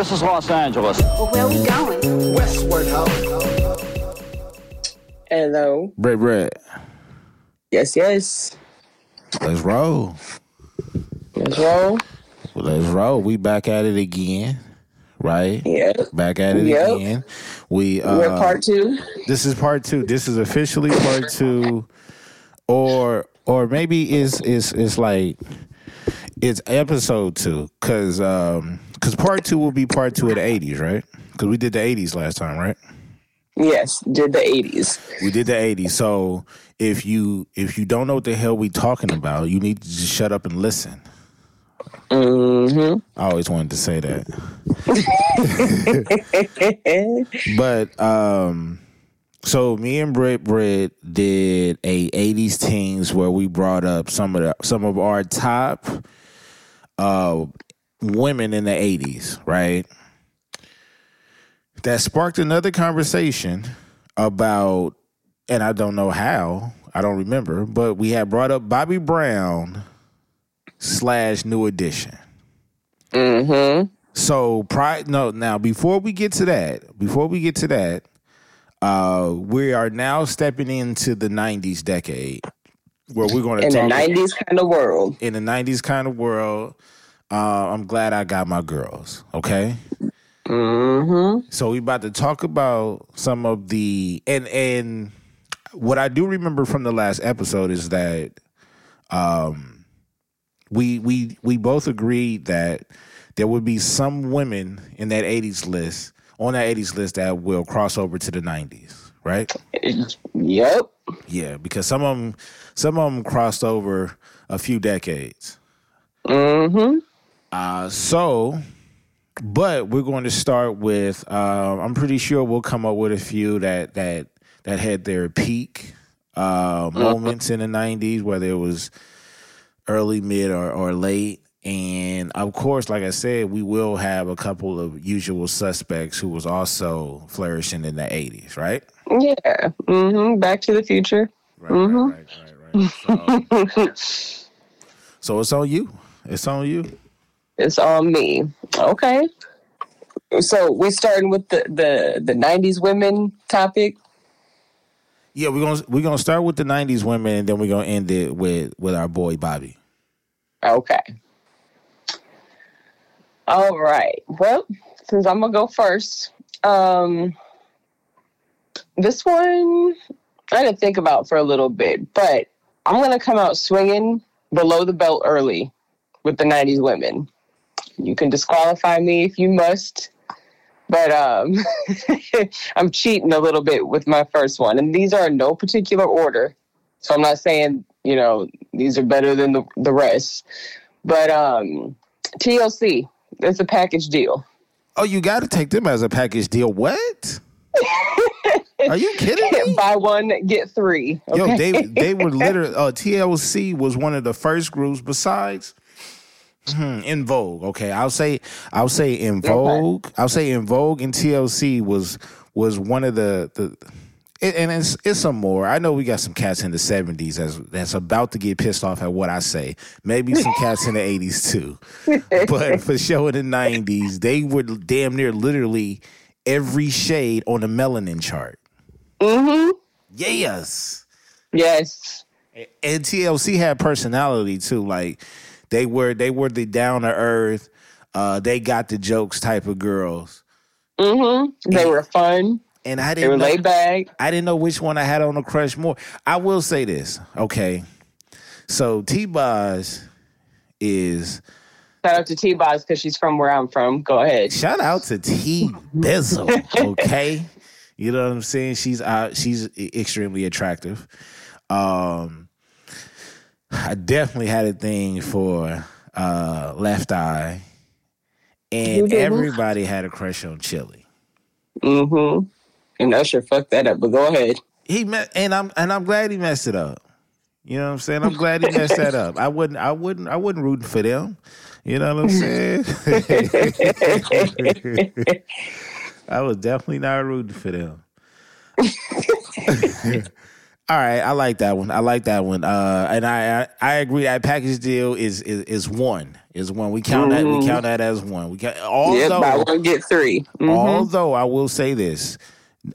This is Los Angeles. Well, where are we going? Westward Ho. Hello. Brett, Brett, Yes, yes. let's roll. Let's roll. Let's roll. We back at it again, right? Yeah. Back at it Yep. again. We uh, We're part two. This is part two. This is officially part two, or or maybe it's it's it's like it's episode two because um because part two will be part two of the eighties, right? Because we did the eighties last time, right? Yes, did the 80s. We did the 80s. So if you if you don't know what the hell we talking about, you need to just shut up and listen. Mm-hmm. I always wanted to say that. but um so me and Britt Britt did a 80s teens where we brought up some of the some of our top uh women in the 80s, right? That sparked another conversation about and I don't know how, I don't remember, but we had brought up Bobby Brown slash New Edition. Mm-hmm. So pri no now before we get to that, before we get to that, uh we are now stepping into the 90s decade where we're going to In the 90s kind of world. in the 90s kind of world. Uh I'm glad I got my girls, okay? Mm-hmm. So we about to talk about some of the and and what I do remember from the last episode is that um we we we both agreed that there would be some women in that 80s list on that 80s list that will cross over to the 90s, right? Yep. Yeah, because some of them some of them crossed over a few decades. Mm-hmm. Uh, so, but we're going to start with. Uh, I'm pretty sure we'll come up with a few that that that had their peak uh, moments in the '90s, whether it was early, mid, or, or late. And of course, like I said, we will have a couple of usual suspects who was also flourishing in the '80s, right? Yeah. Mm-hmm. Back to the future. Right, right, right, right, right. So, so it's on you. It's on you. It's on me. Okay. So we starting with the, the, the 90s women topic. Yeah, we're gonna we're gonna start with the '90s women, and then we're gonna end it with with our boy Bobby. Okay. All right. Well, since I'm gonna go first, um, this one I didn't think about for a little bit, but I'm gonna come out swinging below the belt early with the '90s women. You can disqualify me if you must, but um, I'm cheating a little bit with my first one, and these are in no particular order. So I'm not saying you know these are better than the, the rest, but um, TLC it's a package deal. Oh, you got to take them as a package deal. What? Are you kidding me? Buy one get three. Yo, they they were literally uh, TLC was one of the first groups besides hmm, En Vogue. Okay, I'll say I'll say En Vogue. I'll say En Vogue and TLC was was one of the the. it- And it's it's some more. I know we got some cats in the seventies that's that's about to get pissed off at what I say. Maybe some cats in the eighties too. But for sure in the nineties, they were damn near literally every shade on the melanin chart. mm-hmm. Yes Yes. and TLC had personality too. Like they were they were the down to earth, uh, they got the jokes type of girls. Mm-hmm. They were fun. And I They were didn't know, laid back. I didn't know which one I had on the crush more. I will say this, okay. So T Boz is Shout out to T Boz because she's from where I'm from. Go ahead. shout out to T Bizzle, okay? You know what I'm saying? She's uh, she's extremely attractive. Um I definitely had a thing for uh Left Eye. And everybody had a crush on Chili. Mm-hmm. And Usher fucked that up, but go ahead. He met, and I'm and I'm glad he messed it up. You know what I'm saying? I'm glad he messed that up. I wouldn't, I wouldn't, I wouldn't root for them. You know what I'm saying? I was definitely not rooting for them. All right, I like that one. I like that one. Uh, and I, I, I agree. That package deal is is, is one. Is one. We count that. We count that as one. We count. Although, Yep, buy one get 3 Mhm. although I will say this,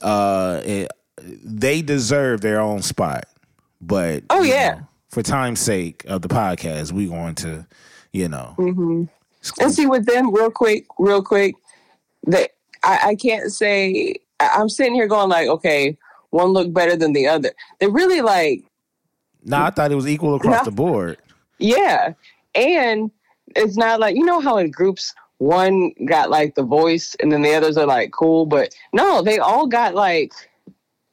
uh, it, they deserve their own spot. But Oh, yeah. know, for time's sake of the podcast, we going to, you know, And see with them, real quick, real quick, that I, I can't say I'm sitting here going like, okay, one look better than the other. They really like, nah, I thought it was equal across No. the board. yeah. And it's not like you know how in groups one got like the voice and then the others are like cool, but no, they all got like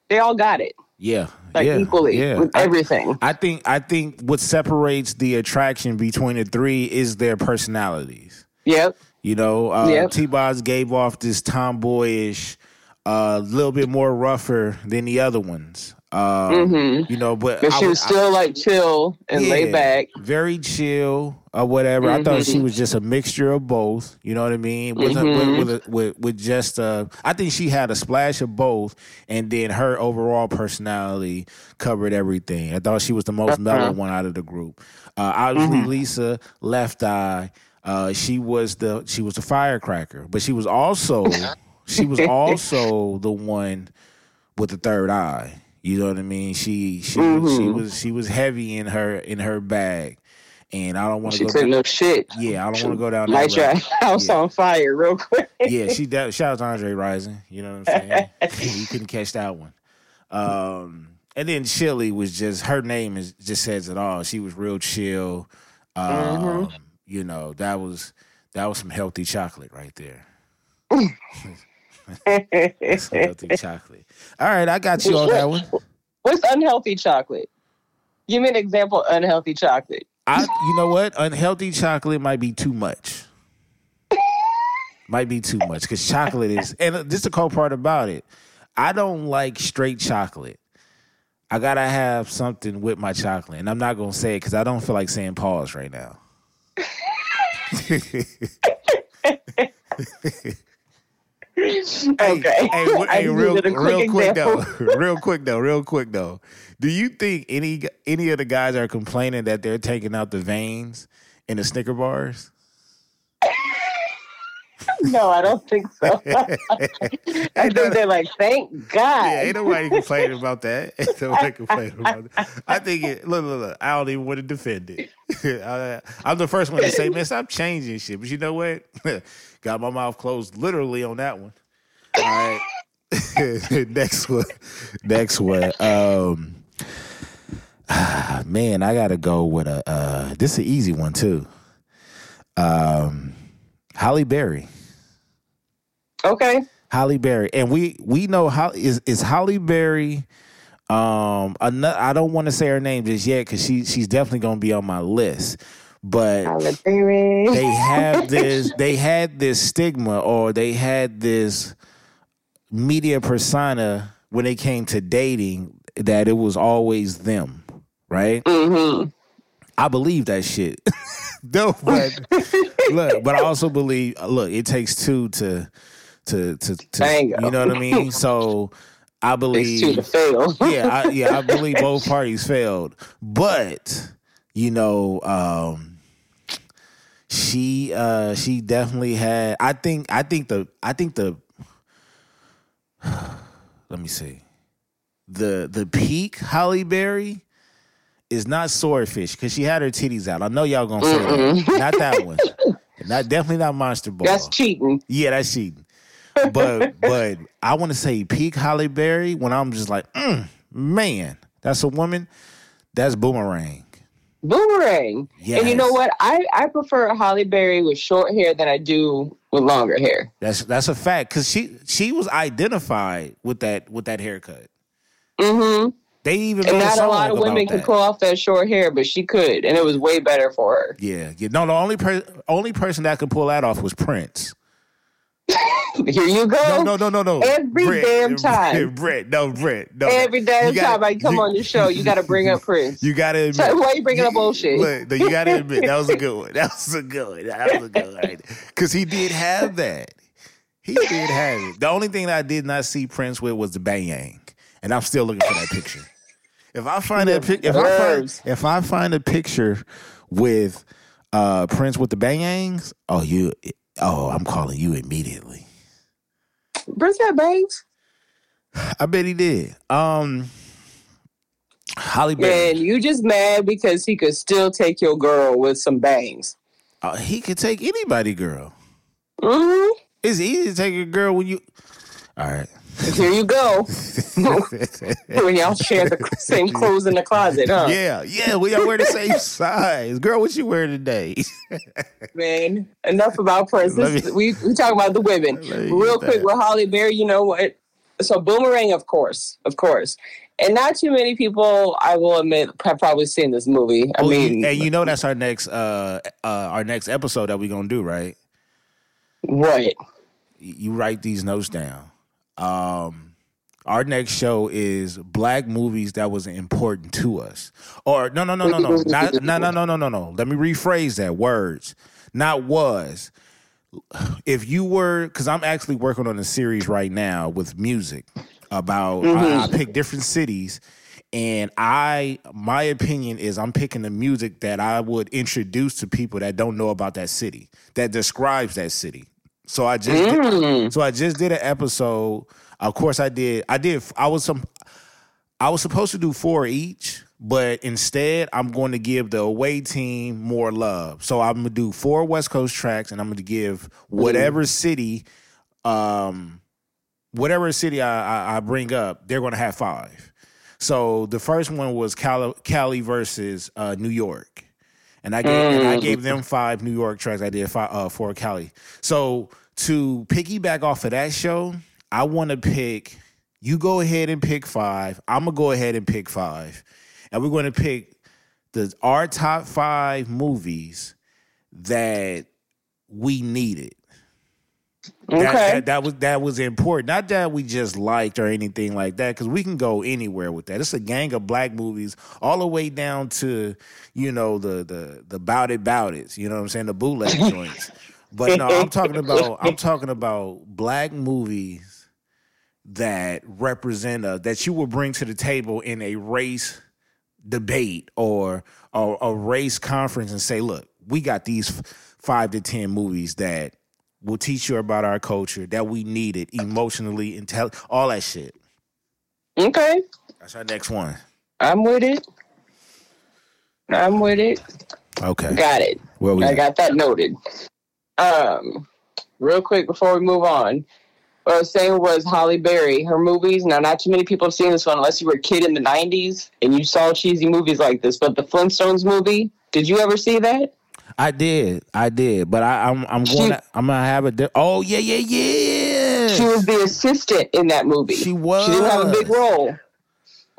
they all got it. Yeah, Like yeah, equally yeah. with I- everything. I think I think what separates the attraction between the three is their personalities. Yep. You know, uh, Yep. T. Boz gave off this tomboyish, a little bit more rougher than the other ones. Um, You know, but Mm-hmm. But she was still like chill and laid back. very chill or whatever. I thought Mm-hmm. she was just a mixture of both. You know what I mean? With Mm-hmm. with, with, with with just uh, I think she had a splash of both, and then her overall personality covered everything. I thought she was the most mellow one out of the group. Uh, obviously, Mm-hmm. Lisa Left Eye. Uh, she was the she was the firecracker, but she was also she was also the one with the third eye. You know what I mean? She she was, she Mm-hmm. was she was heavy in her in her bag, and I don't want to She go. couldn't Down, know shit. yeah, I don't want to go down Light that your house Yeah. on fire real quick. Yeah, she de- shout out to Andre Rison. You know what I'm saying? you couldn't catch that one. Um, and then Chili was just her name is just says it all. She was real chill. Um, Mm-hmm. You know that was that was some healthy chocolate right there. some healthy chocolate. All right, I got you on that one. What's unhealthy chocolate? Give me an example of unhealthy chocolate. I, you know what? Unhealthy chocolate might be too much. might be too much because chocolate is, and this is the cool part about it. I don't like straight chocolate. I gotta have something with my chocolate, and I'm not gonna say it because I don't feel like saying pause right now. Okay. Hey, hey, real, quick real quick though, real quick though, real quick though. Do you think any any of the guys are complaining that they're taking out the veins in the Snicker bars? No, I don't think so. I think they're like, thank God. Yeah, ain't nobody complaining about that. Ain't nobody complaining about that. I think it. Look, look, look. I don't even want to defend it. I, I'm the first one to say, man, stop changing shit. But you know what? Got my mouth closed literally on that one. All right. Next one. Next one. Um, ah, man, I gotta go with a. Uh, this is an easy one too. Um, Halle Berry. Okay. Halle Berry, and we we know how is is Halle Berry. Um, ano- I don't want to say her name just yet because she she's definitely gonna be on my list. But they have this they had this stigma or they had this media persona when it came to dating that it was always them, right? hmm I believe that shit. no, but look, but I also believe look, it takes two to to to, to Tango. you know what I mean? So I It's two believe to fail. yeah, I, yeah, I believe both parties failed. But, you know, um she uh she definitely had I think I think the I think the let me see. The the peak Halle Berry is not swordfish because she had her titties out. I know y'all gonna say that. Not that one. Not definitely not monster ball. That's cheating. Yeah, that's cheating. But but I want to say peak Halle Berry when I'm just like, mm, man, that's a woman. That's boomerang. Boomerang. And you know what? I, I prefer Halle Berry with short hair than I do with longer hair. That's that's a fact because she she was identified with that with that haircut. hmm They even And not a song lot of women could pull off that short hair, but she could, and it was way better for her. Yeah, yeah. No, the only per- only person that could pull that off was Prince. Here you go. No, no, no, no, no. Every damn time. Brett, no, Brett, no. Every damn gotta- time I come you- on the show, you got to bring up Prince. You gotta admit. So why you bringing up bullshit? Look, no, you gotta admit that was a good one. That was a good one. That was a good one. Because he did have that. He did have it. The only thing that I did not see Prince with was the bang and I'm still looking for that picture. If I find that pic, if I find if I find a picture with uh Prince with the bangs, oh you, oh I'm calling you immediately. Prince had bangs. I bet he did. Um, Halle Berry. Man, you just mad because he could still take your girl with some bangs. Uh, he could take anybody, girl. hmm It's easy to take a girl when you. All right. Here you go. when y'all share the same clothes in the closet, huh? yeah, yeah. We all wear the same size, girl. What you wear today? Man, enough about Prince. Let This, me- we we talk about the women. Real quick that. with Halle Berry, you know what? So Boomerang, of course, of course. And not too many people, I will admit, have probably seen this movie. I you- mean, and you know that's our next uh uh our next episode that we're gonna do, right? what? You write these notes down. Um, our next show is black movies that was important to us. Or no, no, no, no, no, not no, no, no, no, no, no. Let me rephrase that. Words, not was. If you were, because I'm actually working on a series right now with music about I, I pick different cities. And I, my opinion is, I'm picking the music that I would introduce to people that don't know about that city, that describes that city. So I just, did, so I just did an episode. Of course, I did. I did. I was some. I was supposed to do four each, but instead, I'm going to give the away team more love. So I'm gonna do four West Coast tracks, and I'm going to give whatever city, um, whatever city I, I, I bring up, they're going to have five. So the first one was Cali, Cali versus uh, New York, and I gave and I gave them five New York tracks. I did five uh, for Cali. So to piggyback off of that show, I want to pick. You go ahead and pick five. I'm gonna go ahead and pick five, and we're going to pick the our top five movies that we needed. That, Okay. that, that was that was important. Not that we just liked or anything like that, because we can go anywhere with that. It's a gang of black movies, all the way down to you know the the the bout it bout it. You know what I'm saying? The bootleg joints. But no, I'm talking about I'm talking about black movies that represent a that you will bring to the table in a race debate or or a race conference and say, look, we got these five to ten movies that will teach you about our culture that we needed emotionally, intel, all that shit. Okay. That's our next one. I'm with it. I'm with it. Okay. Got it. Where we I at? got that noted. Um, real quick before we move on, what I was saying was Halle Berry, her movies. Now, not too many people have seen this one unless you were a kid in the '90s and you saw cheesy movies like this. But the Flintstones movie, did you ever see that? I did, I did, but I, I'm I'm She- going. to I'm gonna have a. Di- oh yeah, yeah, yeah. She was the assistant in that movie. She was. She didn't have a big role,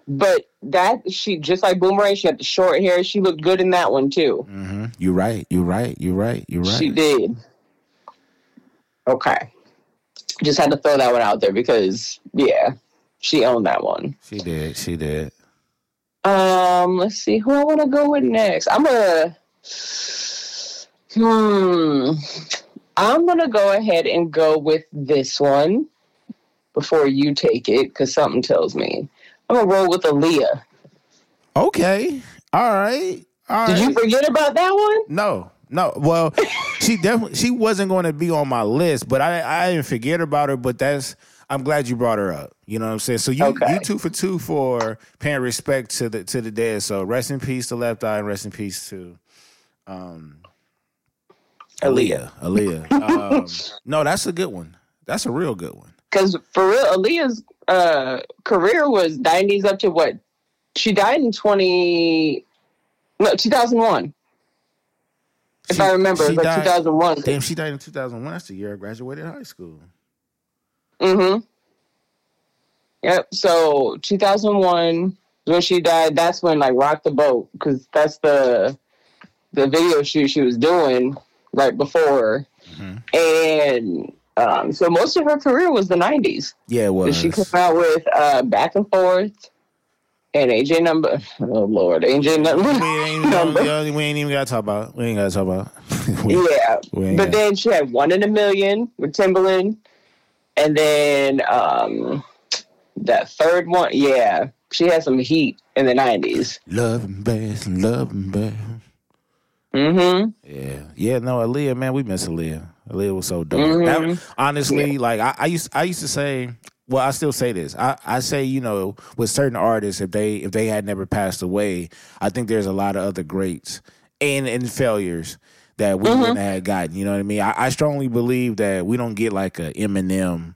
but that she just like Boomerang. She had the short hair. She looked good in that one too. hmm You're right. You're right. You're right. You're right. She did. Okay. Just had to throw that one out there because yeah, she owned that one. She did. She did. Um, let's see who I want to go with next. I'm gonna hmm. I'm gonna go ahead and go with this one before you take it because something tells me. I'm gonna roll with Aaliyah. Okay. All right. All Did right. you forget about that one? No, no. Well, she definitely she wasn't going to be on my list, but I I didn't forget about her. But that's I'm glad you brought her up. You know what I'm saying? So you Okay. you two for two for paying respect to the to the dead. So rest in peace to Left Eye, and rest in peace to um Aaliyah. Aaliyah. um, no, that's a good one. That's a real good one. Because for real, Aaliyah's uh, career was 90s up to what? She died in 20, no, 2001. If She- I remember, she it was like died- 2001. Damn, she died in 2001. That's the year I graduated high school. Mm-hmm. Yep. So 2001 when she died. That's when like rock the boat because that's the the video shoot she was doing right before, Mhm. and Um, so most of her career was the '90s. Yeah, it was. She came out with uh, Back and Forth and AJ Number. Oh Lord, AJ Number. we ain't, number. we ain't even gotta talk about. We ain't gotta talk about. We- Yeah, we but got- then she had One in a Million with Timbaland, and then um, that third one, yeah, she had some heat in the '90s. Love and bass, love and bass. Mm-hmm. Yeah, yeah. No, Aaliyah, man, we miss Aaliyah. Aaliyah was so dope. Mhm. That- honestly, like I, I used, I used to say. Well, I still say this. I, I say, you know, with certain artists, if they if they had never passed away, I think there's a lot of other greats and and failures that we wouldn't have gotten. You know what I mean? I, I strongly believe that we don't get like a Eminem.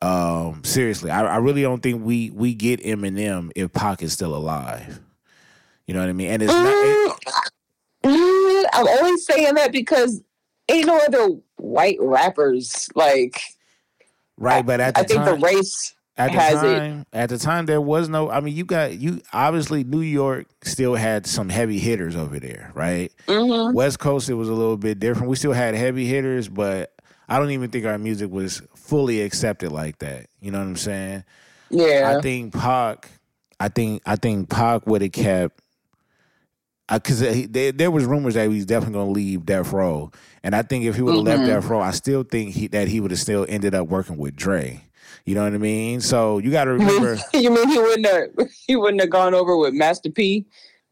Um, seriously, I, I really don't think we we get Eminem if Pac is still alive. You know what I mean? And it's not. it- Mm, I'm only saying that because ain't no other white rappers like. right, but at the I think time, the race. At the has it. time, at the time, there was no. I mean, you got you. Obviously, New York still had some heavy hitters over there, right? Mhm. West Coast, it was a little bit different. We still had heavy hitters, but I don't even think our music was fully accepted like that. You know what I'm saying? Yeah. I think Pac, I think I think Pac would have kept. Because there, there was rumors that he was definitely going to leave Death Row, and I think if he would have Mm-hmm. left Death Row, I still think he, that he would have still ended up working with Dre. You know what I mean? So you got to remember. you mean he wouldn't have he wouldn't have gone over with Master P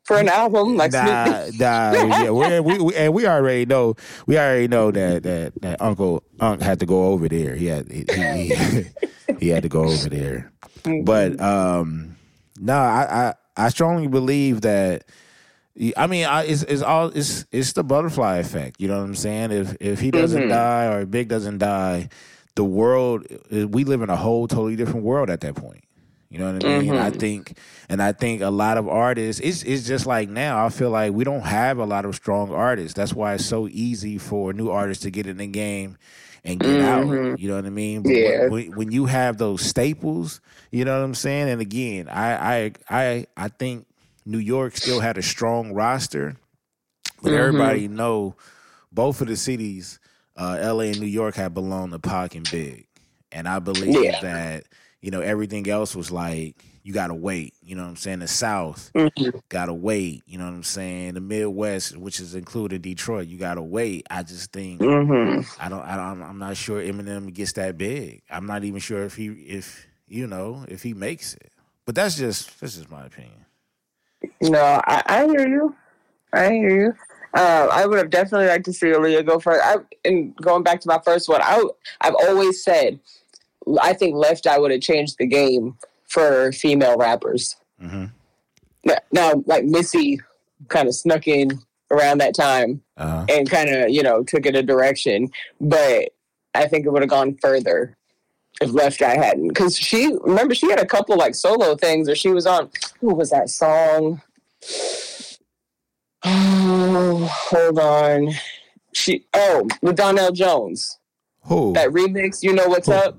for an album like nah, nah, yeah, we, we, and we already know, we already know that that, that Uncle Unc had to go over there. He had he, he, he had to go over there. But um, no, I, I I strongly believe that. I mean, I, it's it's all it's it's the butterfly effect. You know what I'm saying? If if he doesn't mm-hmm. die or Big doesn't die, the world we live in a whole totally different world at that point. You know what I mean? I mm-hmm. think, and I think a lot of artists. It's it's just like now. I feel like we don't have a lot of strong artists. That's why it's so easy for new artists to get in the game and get out. Mm-hmm. You know what I mean? But Yeah. When, when you have those staples, you know what I'm saying. And again, I I I I think New York still had a strong roster, but everybody know both of the cities, uh, L.A. and New York, had belonged to Pac and Big, and I believe Yeah. that you know everything else was like you gotta wait. You know what I'm saying? The South gotta wait. You know what I'm saying? The Midwest, which is included Detroit, you gotta wait. I just think Mm-hmm. I don't. I don't. I'm not sure Eminem gets that big. I'm not even sure if he if you know if he makes it. But that's just that's just my opinion. No, I, I hear you. I hear you. Uh, I would have definitely liked to see Aaliyah go first. I, and going back to my first one, I, I've always said I think Left Eye would have changed the game for female rappers. Mm-hmm. Now, like Missy kind of snuck in around that time Uh, and kind of, you know, took it a direction. But I think it would have gone further if Left Eye hadn't. Because she, remember, she had a couple like solo things, or she was on, who was that song? Oh, hold on. She, oh, with Donell Jones. who? That remix, You Know What's Up?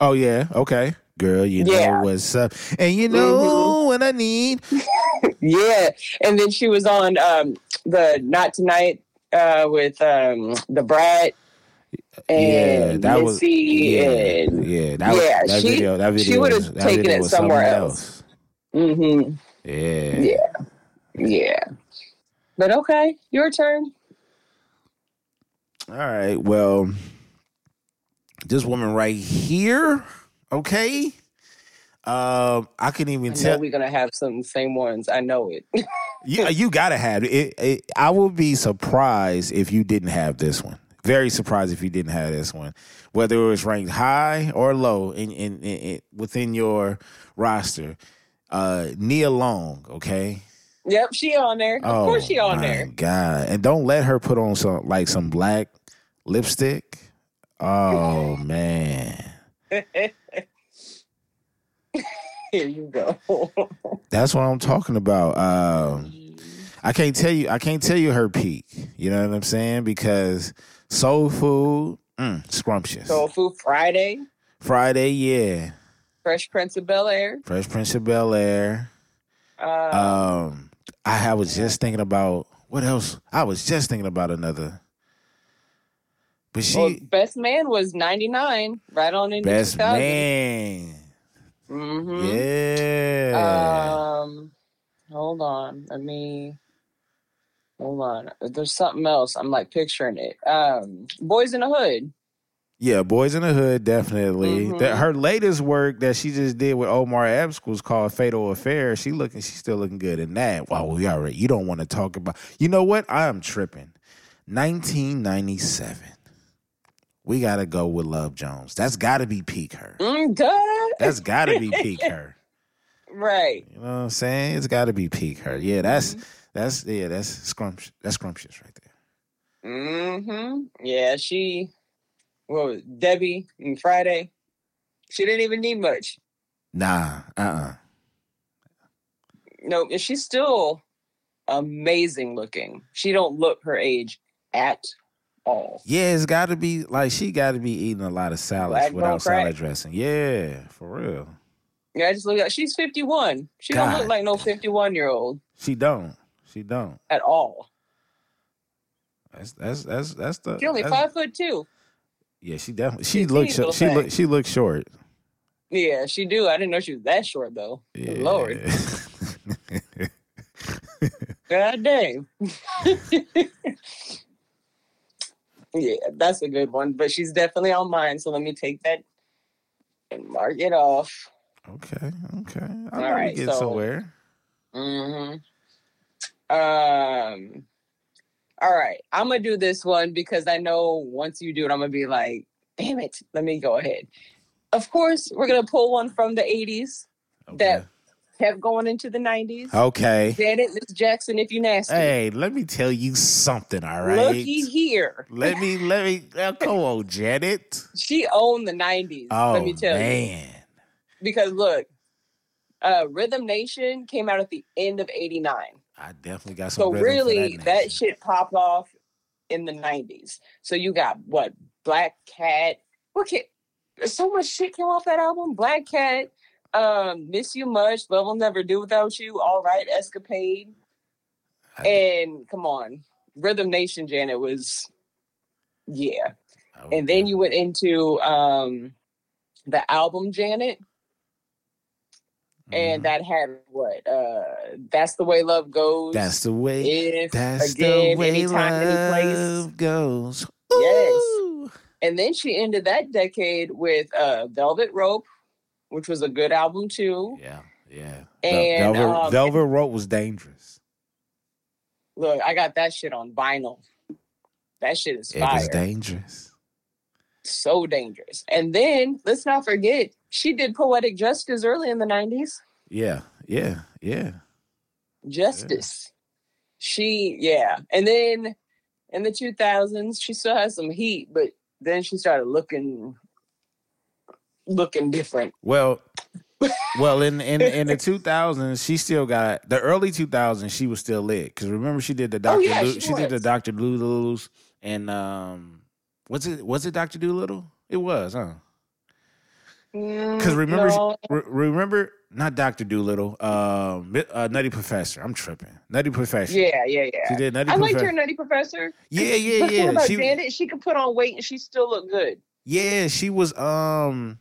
Oh yeah. Okay. Girl, you know what's up, and you know what I need. Yeah. And then she was on um, the Not Tonight uh, with um, Da Brat. And yeah, that was Missy yeah, and yeah. That, Yeah, that she- video. That video. she would've taken it somewhere else. else. hmm Yeah. Yeah. Yeah. But okay, your turn. All right. Well, this woman right here. Okay. Um, I can even I tell we're gonna have some same ones. I know it. you. You gotta have it. It, it. I would be surprised if you didn't have this one. Very surprised if you didn't have this one, whether it was ranked high or low in in, in, in within your roster. Uh, Nia Long. Okay. yep, she on there. Of course, she on Oh, my there. God, and don't let her put on some like some black lipstick. Oh man, Here you go. that's what I'm talking about. Um, I can't tell you. I can't tell you her peak. You know what I'm saying? Because soul food, mm, scrumptious. Soul Food Friday, Friday, yeah. Fresh Prince of Bel Air. Fresh Prince of Bel Air. Uh, Um, I, I was just thinking about what else. I was just thinking about another. But she Well, best man was 99, right on into best 2000. man. Mm-hmm. Yeah. Um, hold on. Let me. Hold on. There's something else. I'm like picturing it. Um, Boys in the Hood. yeah, Boys in the Hood, definitely. Mhm. That her latest work that she just did with Omar Epps was called Fatal Affair. She looking, she's still looking good in that. Wow, we already. You don't want to talk about. You know what? I am tripping. 1997. We gotta go with Love Jones. That's got to be peak her. Mm, duh. That's got to be peak her. right. You know what I'm saying? It's got to be peak her. Yeah, that's Mm-hmm. That's yeah, that's scrumptious. That's scrumptious right there. Mm-hmm. Yeah, she. What was it, Debbie and Friday? She didn't even need much. Nah, uh, uh No, and she's still amazing looking. She don't look her age at all. Yeah, it's got to be like she got to be eating a lot of salads Black without salad dressing. Yeah, for real. Yeah, I just look at she's 51. She don't look like no 51 year old She don't. She don't. at all. That's that's that's that's the. She only five foot two. Yeah, she definitely. She looks. She look. She looks short. Yeah, she do. I didn't know she was that short though. Yeah. Lord. God damn. yeah, that's a good one. But she's definitely on mine. So let me take that and mark it off. okay. Okay. I All right, get so- somewhere. hmm Um. All right, I'm gonna do this one because I know once you do it, I'm gonna be like, "Damn it!" Let me go ahead. Of course, we're gonna pull one from the '80s that kept going into the '90s. Okay. Janet Miss Jackson, if you nasty. Hey, let me tell you something. All right. Looky here. Let me. Let me. Uh, come on, Janet. She owned the '90s. Oh let me tell you. man. Because look, uh, Rhythm Nation came out at the end of '89. I definitely got some. So really, that, that, shit popped off in the '90s. So you got what Black Cat. What kid? So much shit came off that album. Black Cat, um, Miss You Much, Love Will Never Do Without You, All Right, Escapade, I- and come on, Rhythm Nation. Janet was, yeah. And then you went into um, the album Janet, and Mhm. that had what? Uh, That's the way love goes. that's the way. if That's again, the way anytime, any place. love goes. Yes. And then she ended that decade with uh, Velvet Rope, which was a good album too. Yeah, yeah. And, Velvet, um, Velvet Rope was dangerous. Look, I got that shit on vinyl. That shit is fire. It was dangerous. so dangerous. And then let's not forget, she did Poetic Justice early in the 90s. Yeah, yeah, yeah. Justice. She, yeah. And then in the 2000s, she still has some heat, but then she started looking looking different. Well, well, in in in the two thousands, she still got the early two thousands. She was still lit because remember she did the Doctor. Oh, yeah, Lu- she she did the. Doctor Dolittle's and um, was it was it Doctor Dolittle? It was, huh? Because Because remember, Mm, no, re- remember not Doctor Dolittle, um, uh, Nutty Professor. I'm tripping. Nutty Professor. yeah, yeah, yeah. She yeah. did Nutty I liked Professor. her Nutty Professor. Yeah, yeah, But yeah. She, she could put on weight and she still looked good. yeah, she was. Um,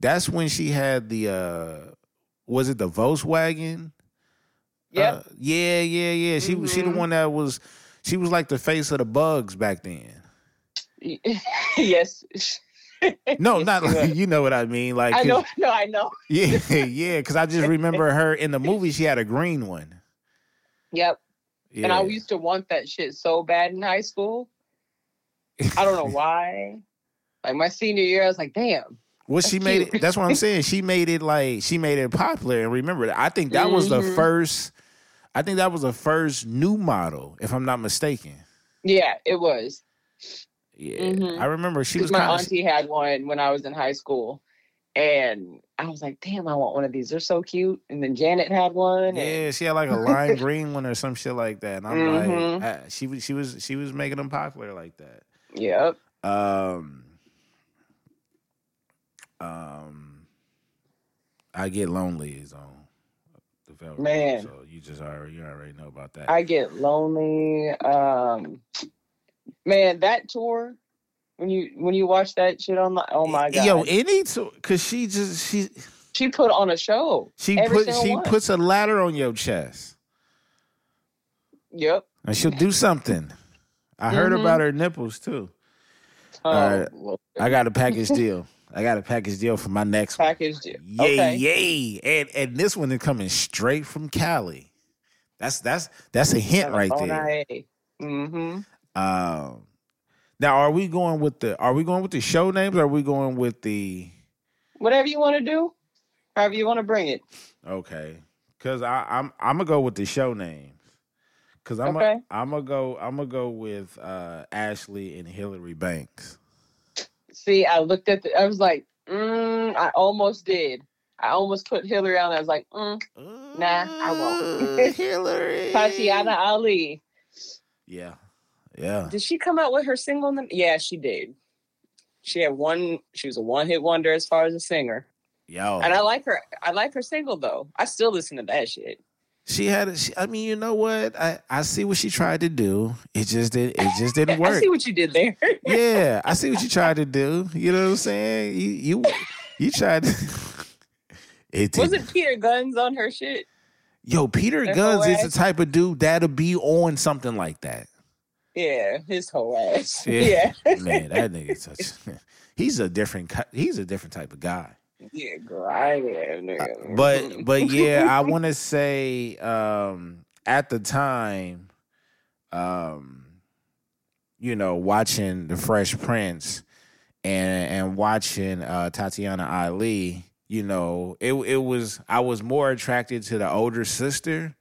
that's when she had the. uh Was it the Volkswagen? Yep. Uh, yeah, yeah, yeah. She was. She the Mhm. one that was. She was like the face of the bugs back then. yes. No, not like you know what I mean. Like, I know, no, I know. Yeah, yeah. Because I just remember her in the movie. She had a green one. Yep. Yeah. And I used to want that shit so bad in high school. I don't know why. Like my senior year, I was like, damn. Well, she made cute. it. That's what I'm saying. She made it like she made it popular. And remember, I think that was the Mhm. first. I think that was the first new model, if I'm not mistaken. Yeah, it was. Yeah, Mhm. I remember she was my kind of. auntie had one when I was in high school. And I was like, damn, I want one of these. They're so cute. And then Janet had one. and- Yeah, she had like a lime green one or some shit like that, and I'm Mhm. like, ah, she was she was she was making them popular like that. Yep. Um, um, I get lonely is on Man. so you just already you already know about that. I get lonely. Um man, that tour when you when you watch that shit on the oh my god, Yo, any to cause she just she she put on a show. she put she one. puts a ladder on your chest. Yep. And she'll do something. I heard Mhm. about her nipples too. Oh. Lord. I got a package deal. I got a package deal for my next one. package deal. Yay, okay. yay. And and this one is coming straight from Cali. That's that's that's a hint right there. Mm-hmm. Um now are we going with the are we going with the show names or are we going with the Whatever you want to do, however you want to bring it. okay. Cause I, I'm I'm gonna go with the show names. Cause I'm Okay. a, I'm gonna go I'm gonna go with uh Ashley and Hillary Banks. See, I looked at the. I was like, mm, I almost did. I almost put Hillary on. I was like, mm, Nah, I won't. Uh, Hillary. Tatyana Ali. Yeah. Yeah. Did she come out with her single? Yeah, she did. She had one. She was a one-hit wonder as far as a singer, Yo. and I like her. I like her single though. I still listen to that shit. She had. A, she, I mean, you know what? I I see what she tried to do. It just did. It just didn't work. I see what you did there. yeah, I see what you tried to do. You know what I'm saying? You you you tried. To, it. Wasn't Peter Gunz on her shit? Yo, Peter Their Guns is the type of dude that'll be on something like that. Yeah, his whole ass. Yeah. Yeah, Man, that nigga such. He's a different. He's a different type of guy. yeah, grind it, nigga. but but yeah, I want to say um at the time um you know watching the Fresh Prince and and watching uh Tatyana Ali, you know, it it was I was more attracted to the older sister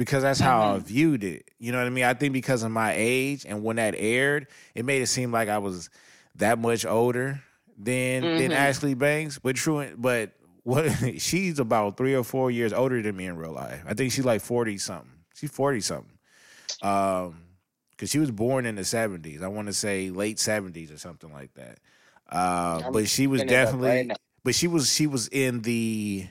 because that's how I viewed it. You know what I mean? I think because of my age and when that aired, it made it seem like I was that much older than than Mhm. Ashley Banks. But true, but what she's about three or four years older than me in real life. I think she's like forty something. She's forty something. Um, because she was born in the seventies. I want to say late seventies or something like that. Uh, but she was looking it up definitely. right but she was she was in the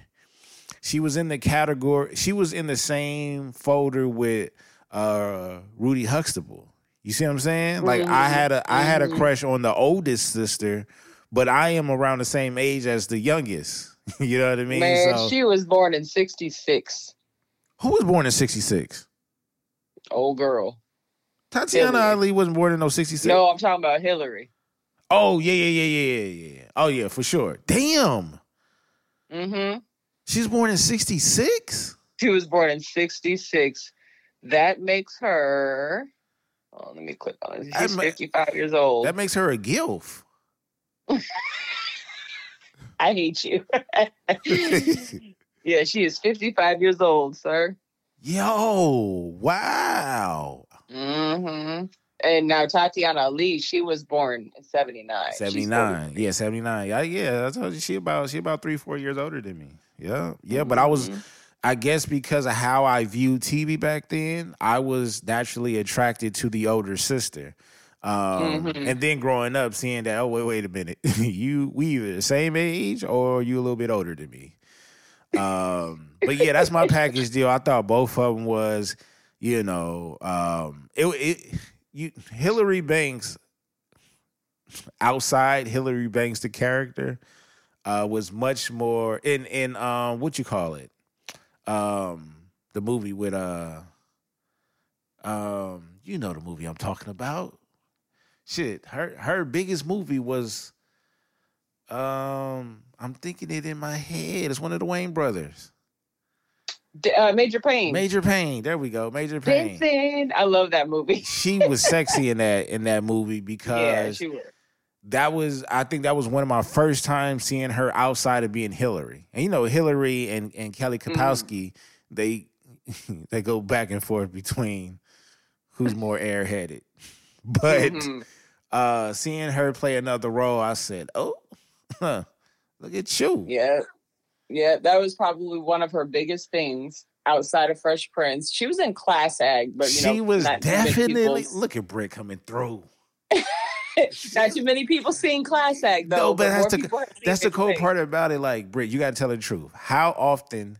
she was in the category she was in the same folder with uh Rudy Huxtable. You see what I'm saying? Like I had a I had a Mhm. crush on the oldest sister, but I am around the same age as the youngest. you know what I mean? Man, so she was born in '66. who was born in 66? Old girl. Tatiana Hillary. Ali wasn't born in no 66. No, I'm talking about Hillary. Oh, yeah, yeah, yeah, yeah, yeah, yeah. Oh yeah, for sure. Damn. Mm-hmm. She's born in 66? She was born in '66. That makes her. Oh, let me click on it. That She's ma- 55 years old. That makes her a gilf. I hate you. yeah, she is 55 years old, sir. Yo, wow. Mm-hmm. And now Tatyana Ali, she was born in seventy nine. Seventy nine, Yeah, 79. Yeah, yeah. I told you she about she about three, four years older than me. Yeah. Yeah. But I was Mhm. I guess because of how I viewed TV back then, I was naturally attracted to the older sister. Um, Mhm. and then growing up, seeing that, oh wait, wait a minute, you we either the same age or you a little bit older than me. Um, but yeah, that's my package deal. I thought both of them was, you know, um, it, it you Hillary Banks outside Hillary Banks the character uh, was much more in in um what you call it? Um the movie with uh um you know the movie I'm talking about. Shit her her biggest movie was um I'm thinking it in my head. It's one of the Wayne brothers uh, Major Payne. Major Payne there we go Major Payne Vincent. I love that movie. she was sexy in that in that movie yeah, because she was. that was I think that was one of my first times seeing her outside of being Hillary. And you know, Hillary and, and Kelly Mm-hmm. Kapowski, they they go back and forth between who's more airheaded. But Mhm. uh seeing her play another role, I said, Oh, huh, look at you. Yeah. Yeah, that was probably one of her biggest things outside of Fresh Prince. She was in Class Act, but you she know, was too many definitely look at Britt coming through. not too many people seeing Class Act though. No, but that's the people have seen that's the cool part about it. Like, Britt, you gotta tell the truth. How often,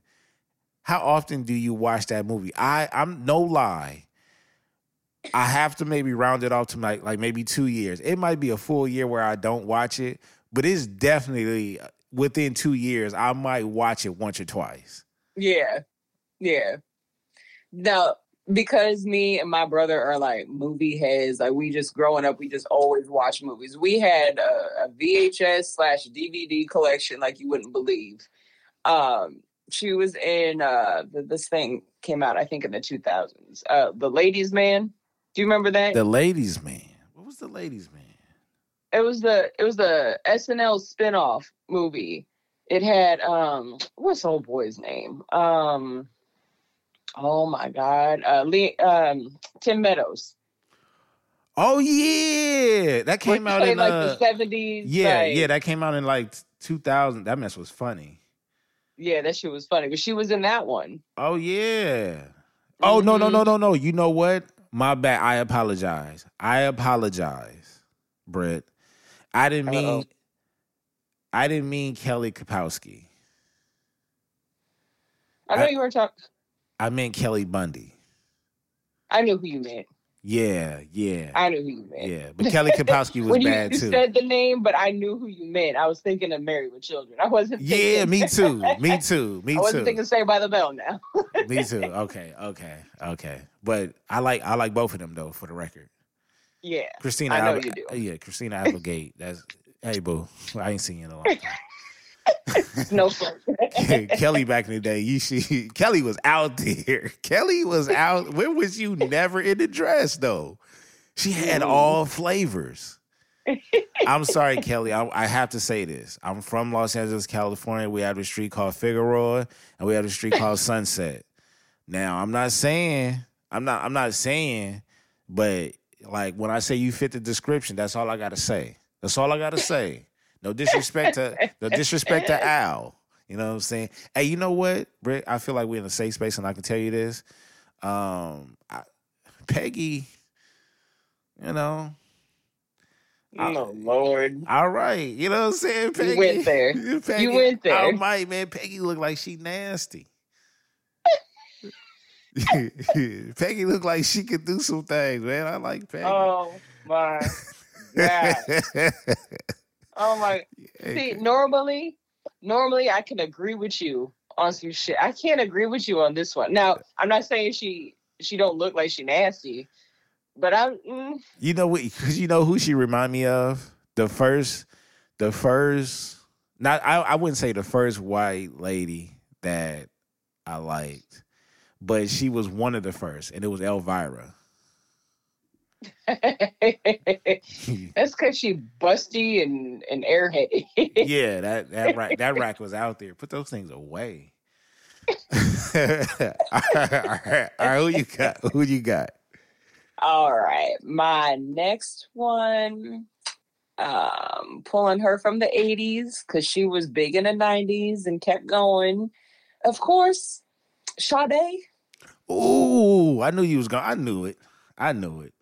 how often do you watch that movie? I I'm no lie. I have to maybe round it off to like like maybe two years. It might be a full year where I don't watch it, but it's definitely within two years I might watch it once or twice. Yeah. Yeah. Now, because me and my brother are like movie heads, like we just growing up, we just always watch movies. We had a, a VHS slash DVD collection like you wouldn't believe. Um, she was in uh this thing came out, I think in the 2000s. Uh The Ladies Man. Do you remember that? The ladies man. What was the ladies man? It was the it was the SNL spinoff movie. It had um what's old boy's name? Um oh my god. Uh Lee, um Tim Meadows. Oh yeah, that came he out in like uh, the seventies. yeah yeah that came out in like 2000. That mess was funny. yeah, that shit was funny. But she was in that one. Oh yeah. Oh no no Mm-hmm. no no no. You know what? My bad. I apologize. I apologize, Britt. I didn't mean. Uh-oh. I didn't mean Kelly Kapowski. I know I- you were talking I meant Kelly Bundy. I knew who you meant. Yeah, yeah, I knew who you meant. yeah. But Kelly Kapowski was when you, bad you too. said the name, but I knew who you meant. I was thinking of Married with Children. I wasn't yeah, thinking, me too. Me too. Me too. I wasn't thinking Saved by the Bell now. Me too. Okay, okay, okay. But I like I like both of them though. For the record, yeah. Christina. I know Applegate- you do. Uh, yeah, Christina Applegate. That's hey boo. I ain't seen you in a long time. No. Kelly back in the day, you see Kelly was out there. Kelly was out. Where was you never in the dress though? She had mm. all flavors. I'm sorry, Kelly. I, I have to say this. I'm from Los Angeles, California. We have a street called Figueroa, and we have a street called Sunset. Now, I'm not saying, I'm not, I'm not saying, but like when I say you fit the description, that's all I gotta say. That's all I gotta say. No disrespect to no disrespect to Al. You know what I'm saying? Hey, you know what, Britt? I feel like we're in a safe space, and I can tell you this. Um, I, Peggy, you know, Oh Lord. all right, you know what I'm saying? Peggy, you went there. Peggy, You went there. Oh my man, Peggy looked like she nasty. Peggy looked like she could do some things, man. I like Peggy. Oh my God. Oh my see, normally normally I can agree with you on some shit. I can't agree with you on this one. Now, I'm not saying she she don't look like she nasty, but I'm mm, You know what? Because you know who she remind me of? The first, the first. Not I. I wouldn't say the first white lady that I liked, but she was one of the first, and it was Elvira. that's because she busty and and airheady. yeah, that that rack that rack was out there. Put those things away. all, right, all right, all right, who you got? Who you got? All right, my next one, um, pulling her from the '80s because she was big in the '90s and kept going. Of course, Sade. Ooh, I knew you was going. I knew it. I knew it.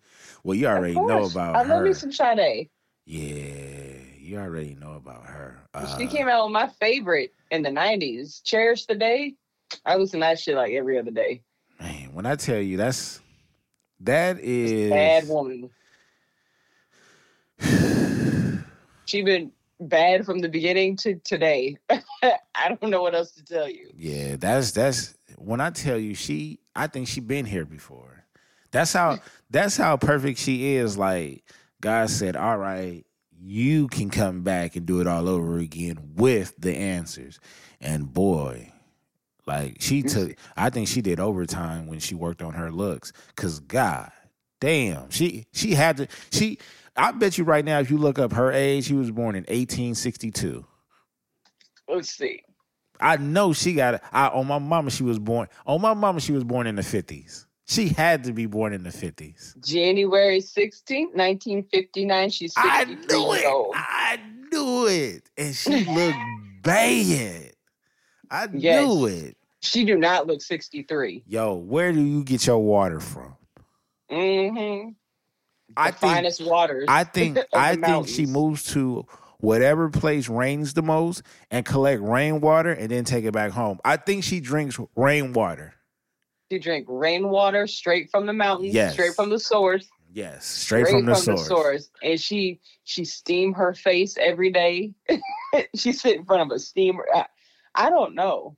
Well, you already know about I her. love me some Sade. Yeah, you already know about her. she Uh, came out with my favorite in the '90s, "Cherish the Day." I listen to that shit like every other day. Man, when I tell you that's that is Bad woman. she been bad from the beginning to today. I don't know what else to tell you. Yeah, that's that's when I tell you she I think she been here before. That's how that's how perfect she is. Like God said, All right, you can come back and do it all over again with the answers. And boy, like she took I think she did overtime when she worked on her looks. Cause God damn, she she had to she I bet you right now if you look up her age, she was born in 1862. Let's see. I know she got it. I on my mama she was born. On my mama she was born in the fifties. She had to be born in the fifties. January 16th, 1959. She's 63 I knew it. old. I knew it. And she looked bad. I Yes. knew it. She do not look 63. Yo, where do you get your water from? Mm-hmm. I the think finest waters. I think I think she moves to whatever place rains the most and collect rainwater and then take it back home. I think she drinks rainwater. She drank rainwater straight from the mountains, Yes. straight from the source, Yes, straight, from, the, source. And she she steamed her face every day. she sit in front of a steamer. I, I don't know.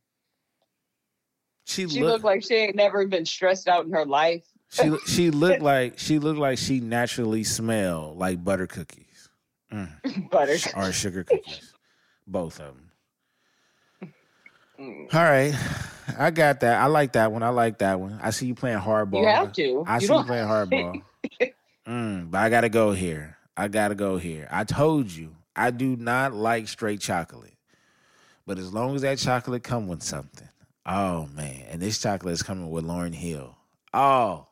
She, She looked looked like she ain't never been stressed out in her life. she she looked like she looked like she naturally smelled like butter cookies Butter. or sugar cookies, both of them. Mm. All right, I got that. I like that one. I like that one. I see you playing hardball. You have to. I You see you don't- playing hardball. mm, but I gotta go here. I gotta go here. I told you I do not like straight chocolate, but as long as that chocolate come with something, oh man! And this chocolate is coming with Lauryn Hill. Oh,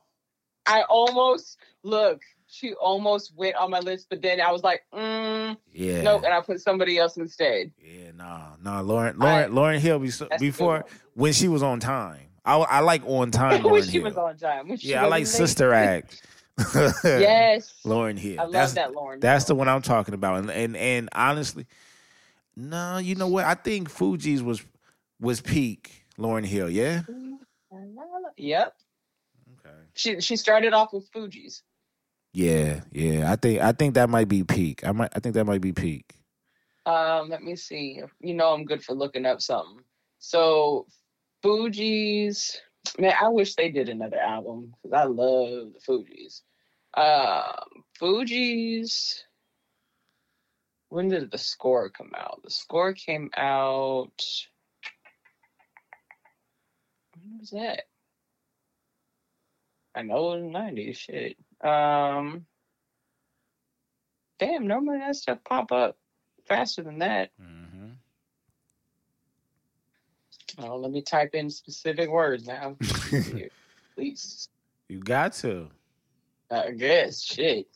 I almost look. She almost went on my list, but then I was like, mm, yeah. nope, and I put somebody else instead. Yeah, no, no, Lauryn, Lauryn, I- Lauryn Hill. Be, That's a good before when she was on time, I, I like on time. when Lauryn she Hill. was on time. When she yeah, I like late. Sister Act. Yes, Lauryn Hill. I love that's, that Lauryn. That's the one I'm talking about. And and and honestly, no, you know what? I think Fugees was was peak Lauryn Hill. Yeah. Yep. Okay. She she started off with Fugees. Yeah, yeah. I think I think that might be peak. I might I think that might be peak. Um, let me see. You know I'm good for looking up something. So Fugees man, I wish they did another album because I love the Fugees. Um, Fugees. When did the score come out? The score came out. When was that? I know it was '90s. Shit. Um. Damn, normally that stuff pop up faster than that. Mm-hmm. Oh, let me type in specific words now. Please. You got to. I guess. Shit.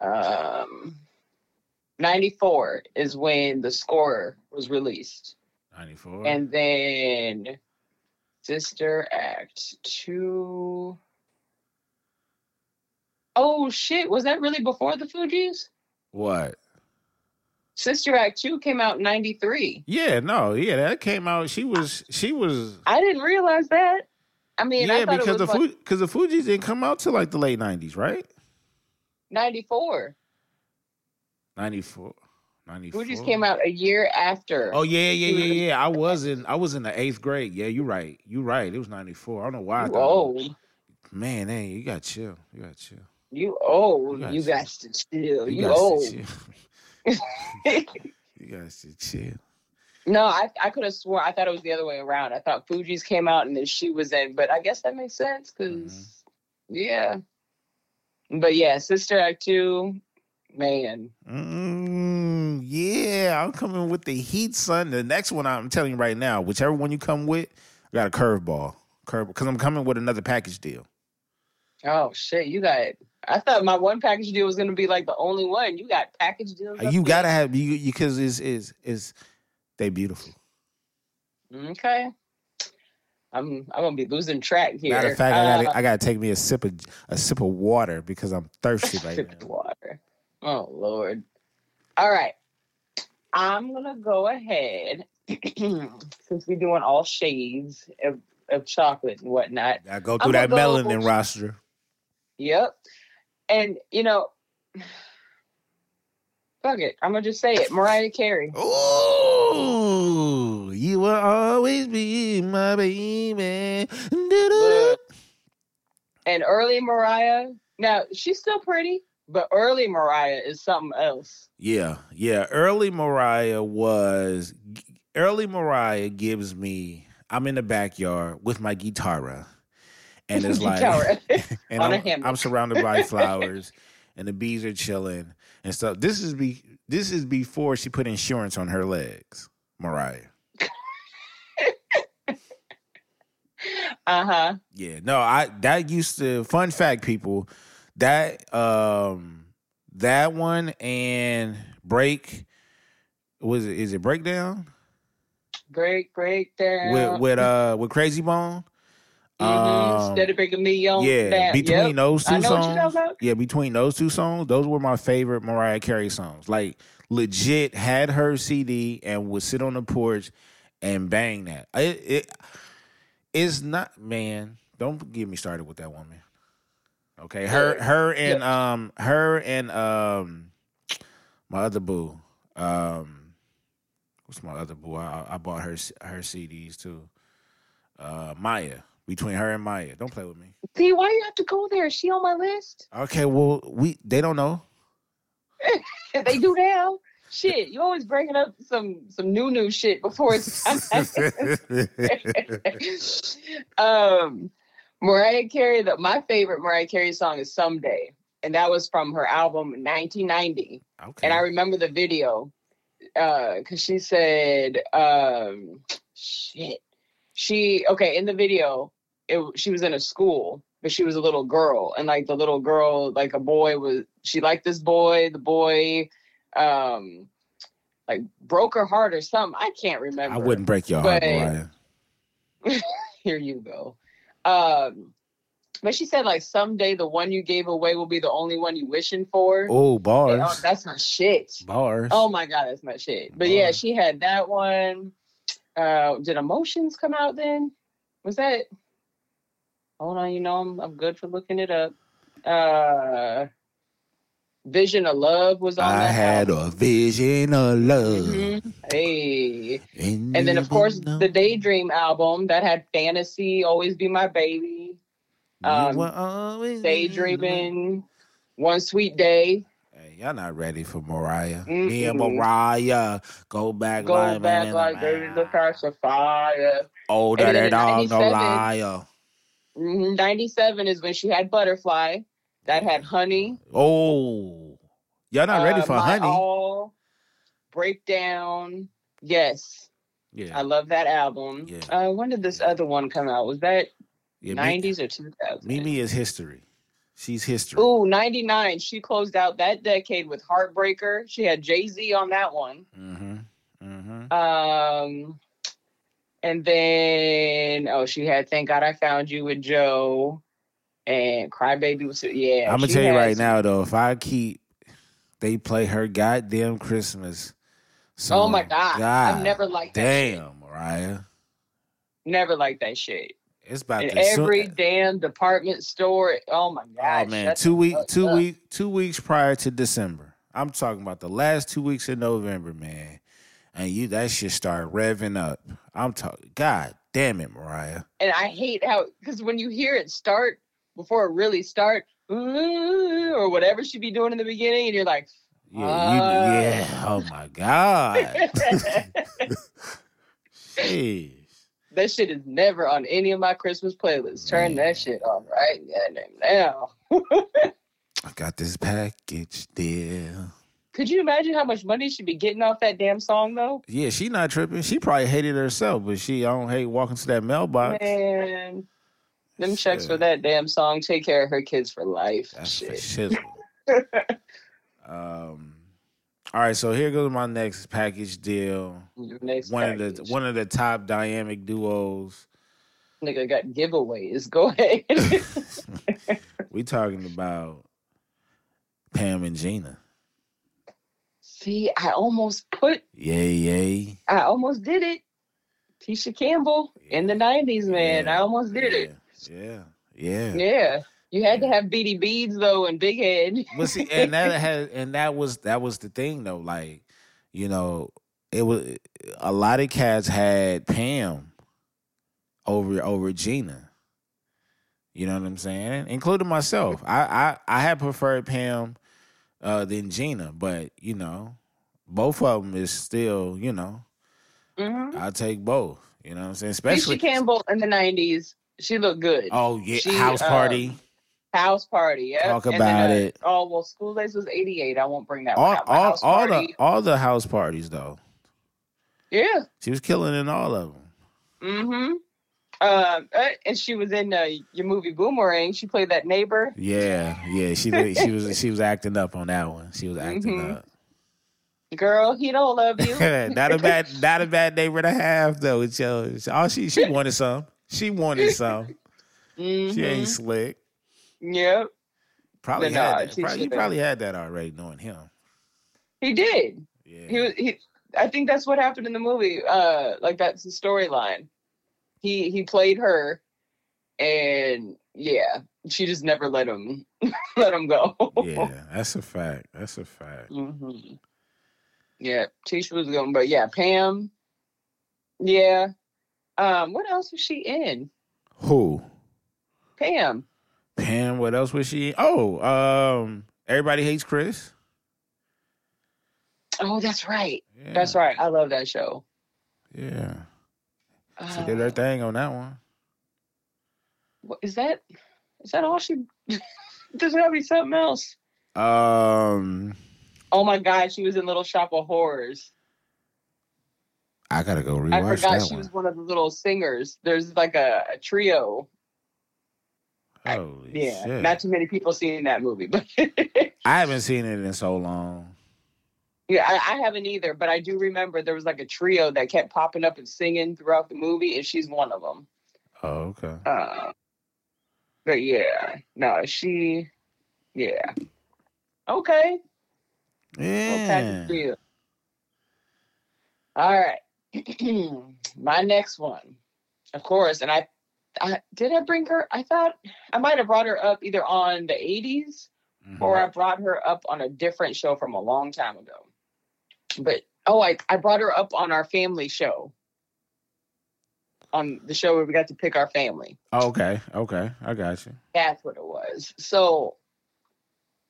Um, 94 is when the score was released. 94. And then Sister Act 2. Oh, shit. Was that really before the Fugees? what? Sister Act 2 came out in 93. Yeah, no, yeah, that came out. She was she was I didn't realize that. I mean, I yeah, thought because the like because the Fugees didn't come out till like the late nineties, right? 94. 94. 94. Fugees came out a year after. Oh yeah, yeah, yeah, yeah. I was in I was in the eighth grade. Yeah, you're right. You're right. It was ninety four. I don't know why. I you thought it was- old. Man, hey, you got chill. You got chill. You old. You got to chill. You, old. chill. you got to chill. no, I I could have swore I thought it was the other way around. I thought Fugees came out and then she was in, but I guess that makes sense because Mm-hmm. yeah. But yeah, Sister Act two, man. Mm, yeah, I'm coming with the heat, son. The next one I'm telling you right now, whichever one you come with, I got a curveball. Curve because I'm coming with another package deal. Oh shit, you got. I thought my one package deal was gonna be like the only one. You got package deals. You gotta have you because is is is they beautiful. Okay. I'm I'm gonna be losing track here. Matter of fact, I Uh, gotta I gotta take me a sip of a sip of water because I'm thirsty right now. water. Oh Lord. All right. I'm gonna go ahead since we're doing all shades of, of chocolate and whatnot. I go through that go- melanin roster. Yep. And you know, fuck it. I'm gonna just say it. Mariah Carey. Ooh, you will always be my baby. Look. And early Mariah. Now she's still pretty, but early Mariah is something else. Yeah, yeah. Early Mariah was early Mariah gives me. I'm in the backyard with my guitar, and it's like, and On a I'm, hammock. I'm surrounded by flowers, and the bees are chilling and stuff. This is be this is before she put insurance on her legs, Mariah. Uh huh. Yeah, no, I that used to fun fact people that um that one and break was it is it breakdown Break, break down. with with uh with Krayzie Bone? Mhm. Um, Instead of breaking me on yeah, between Yep. those two I know what you're songs, yeah, between those two songs, those were my favorite Mariah Carey songs. Like legit, had her CD and would sit on the porch and bang that. It, it It's not man. Don't get me started with that woman. Okay, her her and um her and um my other boo. Um what's my other boo? I, I bought her her CDs too. Uh Maya. Between her and Maya. Don't play with me. See, why you have to go there? Is she on my list? Okay, well we they don't know. they do now. Shit, you always bringing up some some new new shit before it's time. um, Mariah Carey. The, my favorite Mariah Carey song is "Someday," and that was from her album 1990. okay. And I remember the video because she said, um, "Shit." She okay in the video. It, she was in a school, but she was a little girl, and like the little girl, like a boy was. She liked this boy. The boy, um, like broke her heart or something. I can't remember. I wouldn't break your heart, Mariah. Here you go. Um, but she said like someday the one you gave away will be the only one you wishing for. Oh, Oh, bars. that's my shit. Bars. Oh my god, that's my shit. But yeah, she had that one. Uh, did emotions come out then? Was that? Hold on, you know I'm I'm good for looking it up. Uh, Vision of Love was on. I had album. a vision of love. Mhm. Hey, And, and then of course know the Daydream album that had Fantasy, Always Be My Baby, um, Daydreaming, One Sweet Day, y'all not ready for Mariah. Me and Mariah go back Go like Back Like Baby of Fire. older than all no 97. liar. Mhm, 97 is when she had Butterfly. That had Honey. Oh, y'all not ready uh, for My honey? All, Breakdown. Yes, yeah, I love that album. Yeah. Uh, when did this other one come out? Was that yeah. Mi- 90s or 2000s? Mimi is history. She's history. Ooh, 99. She closed out that decade with Heartbreaker. She had Jay Z on that one. Mm-hmm. Mm-hmm. Um, and then, oh, she had Thank God I Found You with Joe. And Crybaby was, yeah. I'm gonna tell you right now though, if I keep they play her goddamn Christmas song. Oh my God. I've never liked that shit. Damn, Mariah. Never liked that shit. It's about In soon- every damn department store. Oh my god! Oh man, two week, two up. week, two weeks prior to December. I'm talking about the last two weeks of November, man. And you that shit start revving up. I'm talking. God damn it, Mariah. And I hate how because when you hear it start before it really start, or whatever she be doing in the beginning, and you're like, Yeah, Ah. you, yeah. Oh my god. Jeez. that shit is never on any of my Christmas playlists. Turn that shit off right now. I got this package deal. Could you imagine how much money she'd be getting off that damn song though? Yeah, she not tripping. She probably hated herself, but she I don't hate walking to that mailbox. Man, them checks for that damn song take care of her kids for life. That's shit. um, all right, so here goes my next package deal. Next One of the one of the top dynamic duos. nigga got giveaways. Go ahead. We talking about Pam and Gina. See, I almost put, Yay, yay. I almost did it. Tisha Campbell in the '90s, man. Yeah, I almost did it. Yeah, yeah. Yeah, you had to have Beady Beads though and Big Head. But see, and that had and that was that was the thing though. Like, you know, it was a lot of cats had Pam over over Gina. You know what I'm saying? Including myself. I I, I had preferred Pam uh, than Gina, but you know, both of them is still, you know, Mm-hmm. I take both. You know what I'm saying? Especially Tisha Campbell in the '90s, she looked good. Oh yeah, She, house party. um, House Party, yeah. Talk about it. Oh well, School Days was '88. I won't bring that all all all the all the house parties though. yeah. She was killing in all of them. Mm-hmm. Um, uh, and she was in uh, your movie Boomerang. She played that neighbor. Yeah, yeah. She did- she was she was acting up on that one. She was acting Mhm. up. Girl, he don't love you. not a bad not a bad neighbor to have though. It's uh, all she she wanted some. She wanted some. Mhm. She ain't slick. Yep, Probably had that. Probably, you probably had that already knowing him. he did. Yeah. He was. He. I think that's what happened in the movie. Uh, like that's the storyline. he he played her, and yeah, she just never let him let him go. Yeah, that's a fact. That's a fact. hmm Yeah, Tisha was going, but yeah, Pam. Yeah. Um, what else was she in? Who? Pam. Pam. What else was she? Oh, um, everybody hates Chris. Oh, that's right. Yeah. That's right. I love that show. Yeah, she Uh, did her thing on that one. what- is that is that all she? There's gotta be something else. Um, Oh my God, she was in Little Shop of Horrors. I gotta go rewatch I forgot that she one. was one of the little singers. There's like a, a trio. I- Yeah, shit! not too many people seen that movie, but I haven't seen it in so long. yeah, I, I haven't either. But I do remember there was like a trio that kept popping up and singing throughout the movie, and she's one of them. Oh, okay. Uh, but yeah, no, she, yeah, okay. Yeah. All right. My next one, of course, and I, I did I bring her? I thought I might have brought her up either on the 80s Mhm. or I brought her up on a different show from a long time ago. But oh, I, I brought her up on our family show. On the show where we got to pick our family. Okay, okay, I got you. That's what it was. So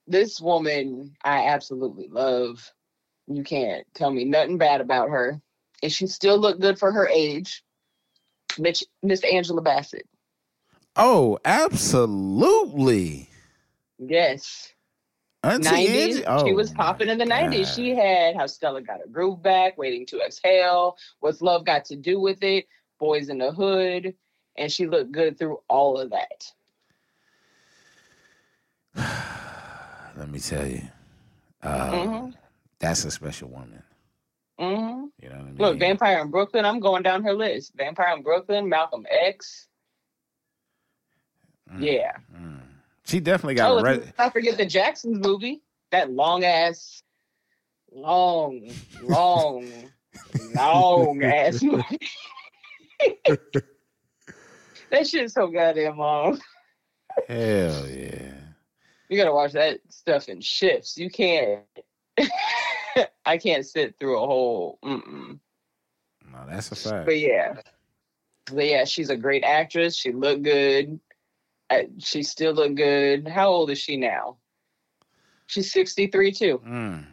this woman I absolutely love. You can't tell me nothing bad about her. And she still looked good for her age. Mitch, Miss Angela Bassett. Oh, absolutely. Yes. Auntie 90s. Angie- Oh, she was popping in the my 90s. God. She had How Stella Got Her Groove Back, Waiting to Exhale, What's Love Got to Do with It, Boys in the Hood. And she looked good through all of that. Let me tell you, uh, Mhm. that's a special woman. Hmm You know what I mean? Look, Vampire in Brooklyn, I'm going down her list. Vampire in Brooklyn, Malcolm X. Mm, Yeah. mm. She definitely got Oh, re- let's forget the Jacksons movie. That long ass, long, long, long ass movie. that shit's so goddamn long. hell yeah. You gotta watch that stuff in shifts. You can't. I can't sit through a whole. Mm-mm. No, that's a fact. But yeah, but yeah, she's a great actress. She looked good. Uh, she still look good. How old is she now? She's sixty three too. Mm.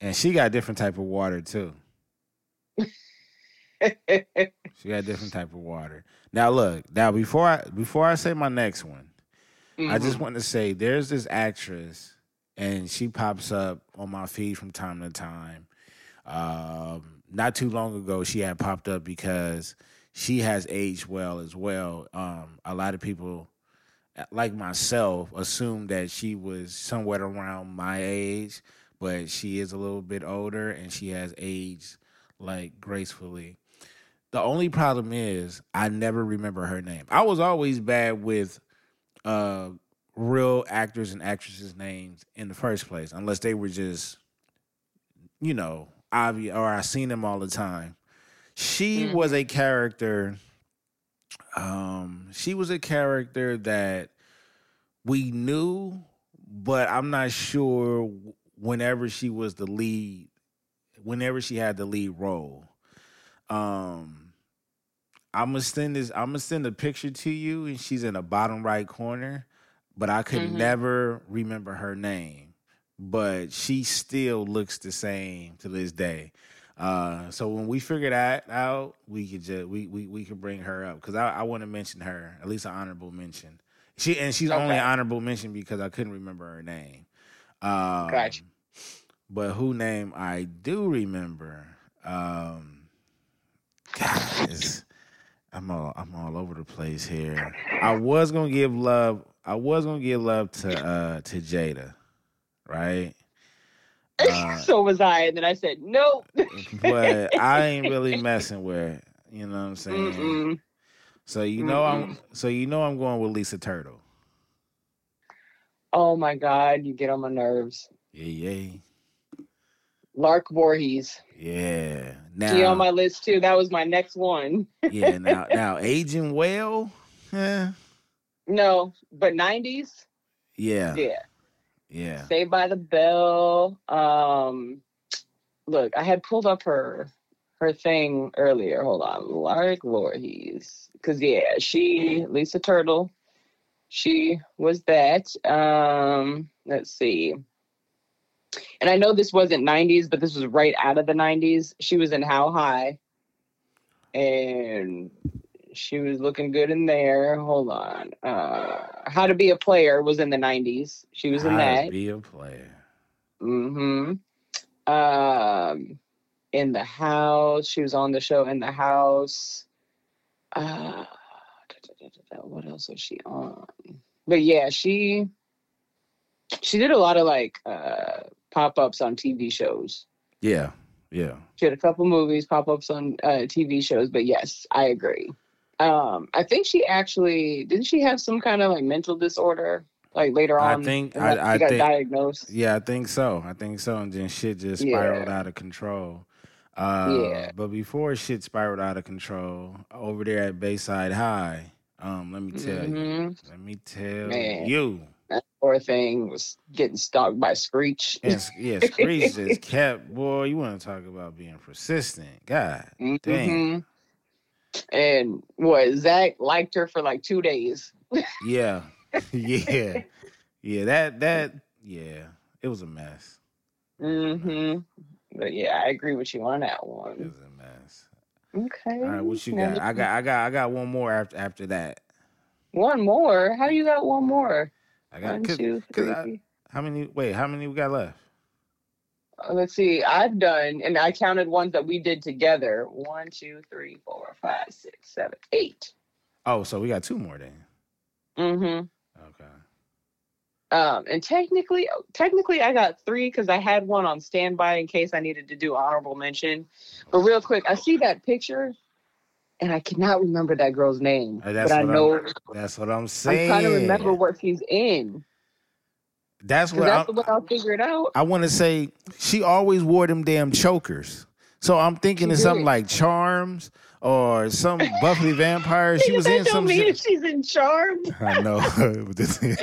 And she got different type of water too. She got different type of water. Now look, now before I before I say my next one, I just Mhm. want to say there's this actress and she pops up on my feed from time to time. Um, not too long ago, she had popped up because she has aged well as well. Um, a lot of people, like myself, assume that she was somewhere around my age, but she is a little bit older and she has aged like gracefully. The only problem is I never remember her name. I was always bad with uh real actors and actresses' names in the first place, unless they were just, you know, obvious or I seen them all the time. She Mhm. was a character. Um, she was a character that we knew, but I'm not sure whenever she was the lead, whenever she had the lead role. Um, I'm gonna send this. I'm gonna send a picture to you, and she's in the bottom right corner. But I could Mhm. never remember her name. But she still looks the same to this day. Uh, so when we figure that out, we could just we we we could bring her up because I, I want to mention her at least an honorable mention. She and she's only Okay. an honorable mention because I couldn't remember her name. Um, Gotcha. But who name I do remember. Um, God, I'm all I'm all over the place here. I was gonna give love. I was gonna give love to uh to Jada, right? Uh, so was I, and then I said nope. but I ain't really messing with. it. You know what I'm saying? Mm-mm. So you know I'm so you know I'm going with Lisa Turtle. Oh my god, you get on my nerves. Yeah, yeah. Lark Voorhees. Yeah. She on my list too. That was my next one. yeah. Now, now, aging well. Yeah. No, but nineties. Yeah. Yeah. Yeah. Saved by the Bell. Um, look, I had pulled up her her thing earlier. Hold on, Lark Voorhees. Because yeah, she Lisa Turtle. She was that. Um, let's see. And I know this wasn't '90s, but this was right out of the '90s. She was in How High, and she was looking good in there. Hold on. Uh, How to Be a Player was in the '90s. She was in that. How to that. Be a player. hmm Um, in the house. She was on the show in the house. Uh, what else was she on? But yeah, she she did a lot of like uh pop ups on TV shows. Yeah. Yeah. She had a couple movies, pop ups on uh, TV shows. But yes, I agree. Um, I think she actually didn't she have some kind of like mental disorder like later on. I think- I- I got think- diagnosed. Yeah, I think so. I think so. And then shit just spiraled Yeah. out of control. Uh, Yeah. But before shit spiraled out of control, over there at Bayside High, um, let me tell you, Mhm. let me tell Man. you, That poor thing was getting stalked by Screech. and, yeah, Screech just kept. Boy, you want to talk about being persistent? God damn. And what Zach liked her for like two days. Yeah, yeah, yeah. That that yeah, it was a mess. Mm-hmm. But yeah, I agree with you on that one. It was a mess. Okay. All right, what you got? I got, I got, I got one more after after that. one more. How you got one more? I got One, two, 'cause I- how many? Wait, how many we got left? Uh, Let's see. I've done, and I counted ones that we did together. One, two, three, four, five, six, seven, eight. Oh, so we got two more then. Mm-hmm. Okay. Um, and technically, technically, I got three because I had one on standby in case I needed to do honorable mention. But real quick, I see that picture, and I cannot remember that girl's name. That's but I know I'm, that's what I'm saying. I'm trying to remember what she's in. That's what that's the one I'll figure it out. I want to say. She always wore them damn chokers. So I'm thinking She of something did. like Charms or some Buffy Vampire. She was that in don't some mean shit. she's in charms. I know.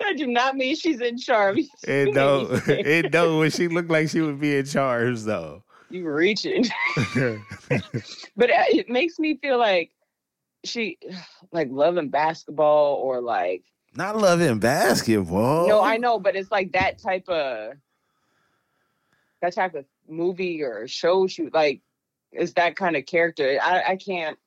That do not mean she's in charms. it don't. It don't. When she looked like she would be in Charms though. You reaching, but it makes me feel like she, like loving basketball or like Not loving basketball. No, I know, but it's like that type of that type of movie or show shoot. Like, it's that kind of character. I I can't.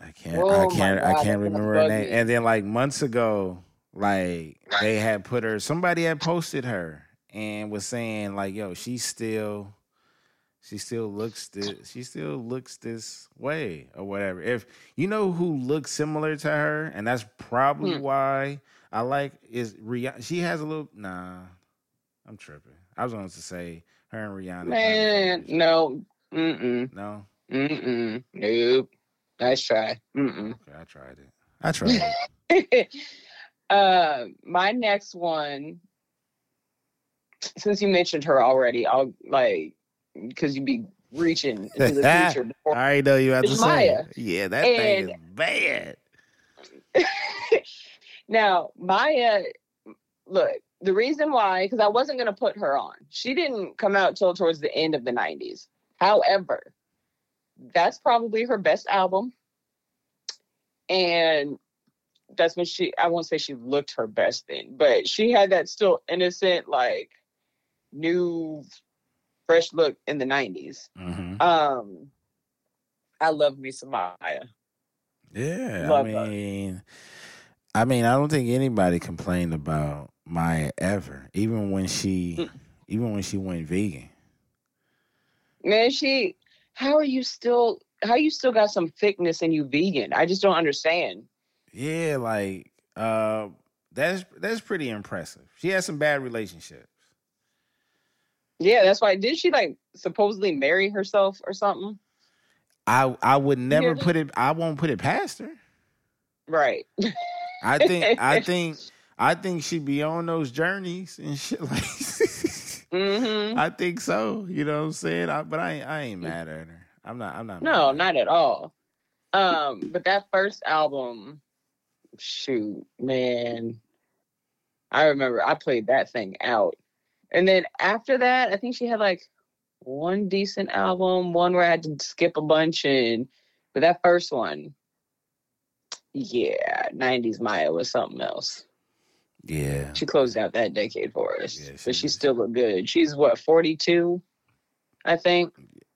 I can't. Oh I can't. God, I can't remember her name. me. And then like months ago, like they had put her. Somebody had posted her and was saying like, "Yo, she's still, she still looks this. She still looks this way or whatever." If you know who looks similar to her, and that's probably Hmm. why I like is Rihanna. She has a little. Nah, I'm tripping. I was going to say her and Rihanna. Man, no. Mm no. mm. Mm mm. Nope. Nice try. Mm Okay, I tried it. I tried it. uh, my next one. Since you mentioned her already, I'll like because you'd be reaching into the future. Before. I already know you have to say. Maya. Yeah, that thing is bad. now, Maya, look, the reason why, because I wasn't going to put her on. She didn't come out till towards the end of the 90s. However, that's probably her best album. And that's when she, I won't say she looked her best then, but she had that still innocent, like new, fresh look in the 90s. hmm Um, I love me some Maya. Yeah, Love I her. mean, I mean, I don't think anybody complained about Maya ever, even when she, Mm. even when she went vegan. Man, she how are you still how you still got some thickness and you vegan? I just don't understand. Yeah, like uh, that's that's pretty impressive. She has some bad relationships. Yeah, that's why did she like supposedly marry herself or something? I I would never that? put it. I won't put it past her. Right. I think I think I think she'd be on those journeys and shit like hmm I think so. You know what I'm saying? I, but I ain't, I ain't mad at her. I'm not. I'm not. No, not at all. Um, but that first album, shoot, man, I remember I played that thing out. And then after that, I think she had like one decent album, one where I had to skip a bunch, and but that first one, yeah, '90s Maya was something else. Yeah. She closed out that decade for us, Yeah, she but she still looked good. She's what 42, I think.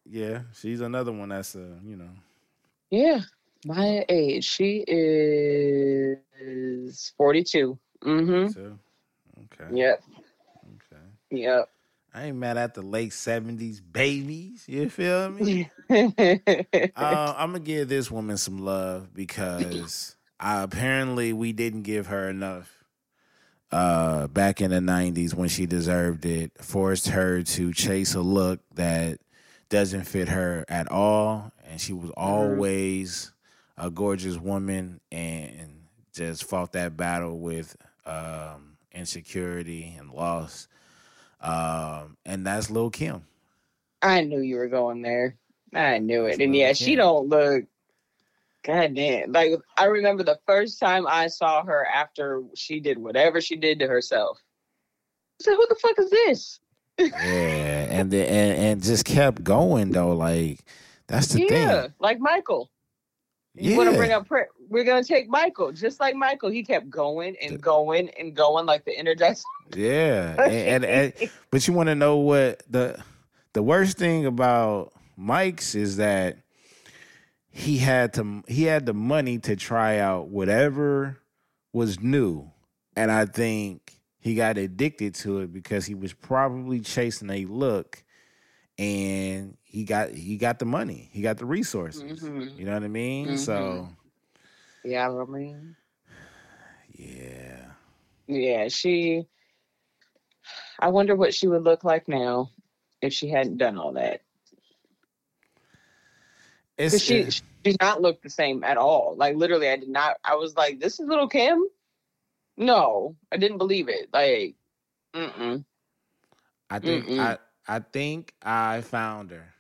Yeah. She's another one that's uh, you know. Yeah, my age. She is 42. Mm-hmm. So, okay. Yep. Yep. I ain't mad at the late seventies babies. You feel me? Mm-hmm. uh, I'm gonna give this woman some love because uh, apparently we didn't give her enough uh, back in the '90s when she deserved it. Forced her to chase a look that doesn't fit her at all, and she was always a gorgeous woman and just fought that battle with um, insecurity and loss. Um, and that's Lil Kim. I knew you were going there. I knew it. That's And Lil' yeah, she don't look. God damn. Like I remember the first time I saw her after she did whatever she did to herself. I said, "Who the fuck is this?" Yeah, and the, and and just kept going though. Like that's the yeah, thing. like Michael. You Yeah, want to bring up? Pre- we're gonna take Michael, just like Michael. He kept going and going and going, like the Energizer. yeah, and, and, and but you want to know what the the worst thing about Mike's is that he had to he had the money to try out whatever was new, and I think he got addicted to it because he was probably chasing a look, and he got he got the money, he got the resources. Mhm. You know what I mean? So Yeah, I mean, yeah. yeah, she. I wonder what she would look like now if she hadn't done all that. It's she she did not look the same at all. Like literally, I did not. I was like, "This is little Kim." No, I didn't believe it. Like, mm I think Mm-mm. I I think I found her.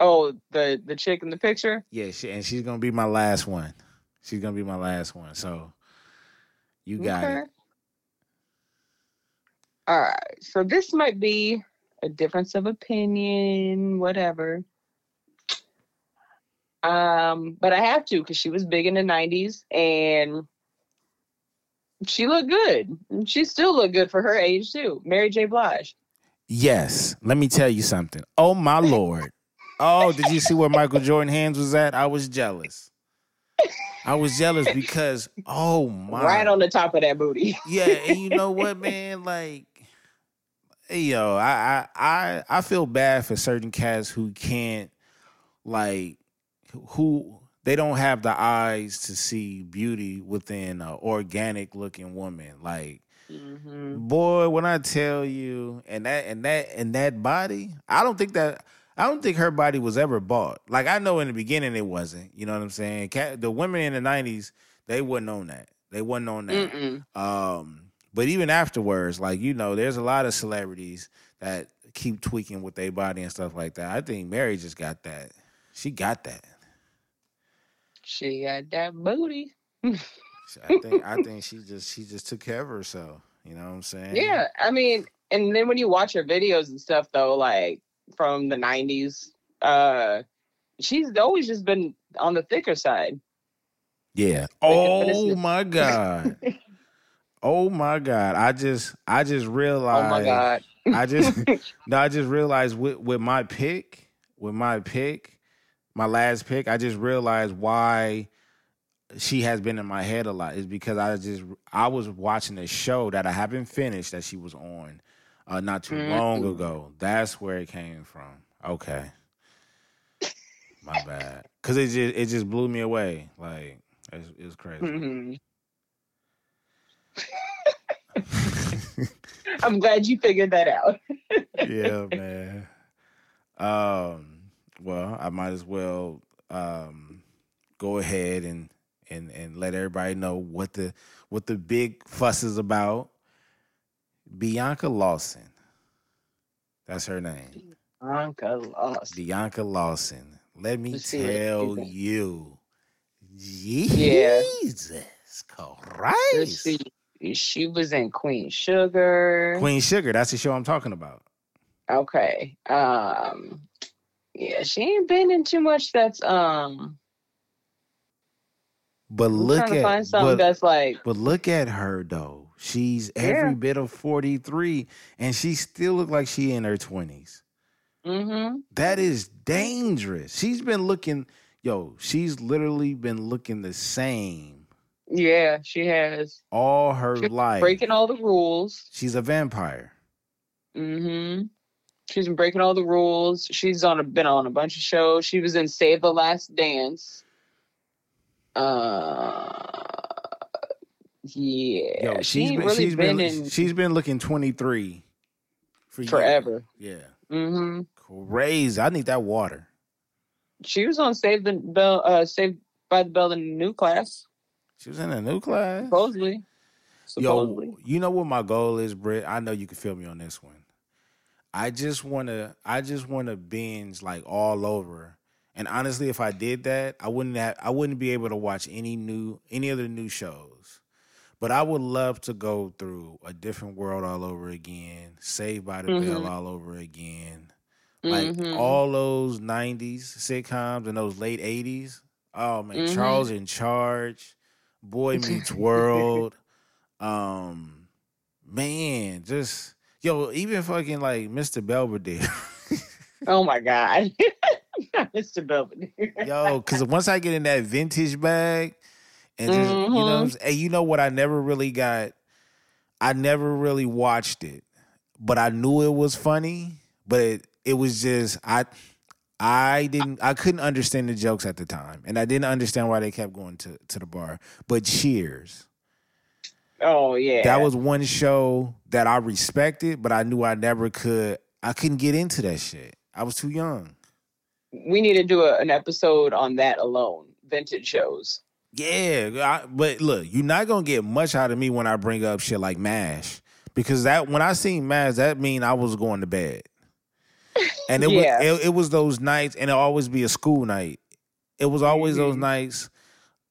Oh, the the chick in the picture. Yeah, she, and she's gonna be my last one. She's gonna be my last one. So you got Okay. it. All right. So this might be a difference of opinion, whatever. Um, but I have to because she was big in the '90s and she looked good. She still looked good for her age too. Mary J. Blige. Yes. Let me tell you something. Oh my lord. Oh, did you see where Michael Jordan hands was at? I was jealous. I was jealous because oh my Right on the top of that booty. yeah, and you know what, man? Like, yo, I, I I I feel bad for certain cats who can't like who they don't have the eyes to see beauty within an organic looking woman. Like, hmm boy, when I tell you, and that and that and that body, I don't think that. I don't think her body was ever bought. Like I know in the beginning it wasn't. You know what I'm saying? Cat, the women in the '90s, they wasn't on that. They wasn't on that. Mm-mm. Um, but even afterwards, like you know, there's a lot of celebrities that keep tweaking with their body and stuff like that. I think Mary just got that. She got that. She got that booty. I think I think she just she just took care of herself. You know what I'm saying? Yeah, I mean, and then when you watch her videos and stuff, though, like from the '90s, uh, she's always just been on the thicker side. Yeah. Oh my god. Oh my god. I just I just realized Oh my god! I just no, I just realized with with my pick, with my pick, my last pick, I just realized why she has been in my head a lot is because I just I was watching a show that I haven't finished that she was on uh, not too long Mm. ago. That's where it came from. Okay, my bad. Cause it just it just blew me away. Like it was, it was crazy. Mhm. I'm glad you figured that out. yeah, man. Um, well, I might as well um go ahead and and and let everybody know what the what the big fuss is about. Bianca Lawson. That's her name. Bianca lost. Bianca Lawson. Let me Let's tell you. Yeah. Jesus Let's Christ. see. She was in Queen Sugar. Queen Sugar, that's the show I'm talking about. Okay. Um yeah, she ain't been in too much that's um But look at find something but, that's like but look at her though. She's Yeah. every bit of 43 and she still look like she in her 20s. mm-hmm. That is dangerous. She's been looking, yo, she's literally been looking the same Yeah, she has. all her She's life. breaking all the rules. She's a vampire. Mm-hmm. She's been breaking all the rules. She's on a, been on a bunch of shows. She was in Save the Last Dance. Uh, yeah. Yo, she she's ain't been, really she's been, been, in she's been looking 23 for years. forever. Yeah. Mm-hmm. Crazy. I need that water. She was on Save the Bell, uh, Saved by the Bell in the new class, She was in a new class. supposedly. Supposedly. Yo, you know what my goal is, Britt? I know you can feel me on this one. I just wanna I just wanna binge like all over. And honestly, if I did that, I wouldn't have I wouldn't be able to watch any new any other new shows. But I would love to go through a different world all over again, Saved by the Bell Mhm. all over again. Like Mhm. all those '90s sitcoms and those late '80s. Oh man, Mhm. Charles in Charge, Boy Meets World. um, man, just yo, even fucking like Mr. Belvedere. Oh my God. Mr. Belvedere. yo, because once I get in that vintage bag, and just, you know, Mhm. saying? and you know what, I never really got. I never really watched it, but I knew it was funny. But it, it was just I. I didn't I couldn't understand the jokes at the time. And I didn't understand why they kept going to, to the bar. But cheers. Oh yeah. That was one show that I respected, but I knew I never could I couldn't get into that shit. I was too young. we need to do a, an episode on that alone. Vintage shows. Yeah, I, but look, you're not gonna get much out of me when I bring up shit like Mash, because that when I seen Mash, that mean I was going to bed, and it Yeah. was it, it was those nights, and it always be a school night. It was always those Mhm. nights.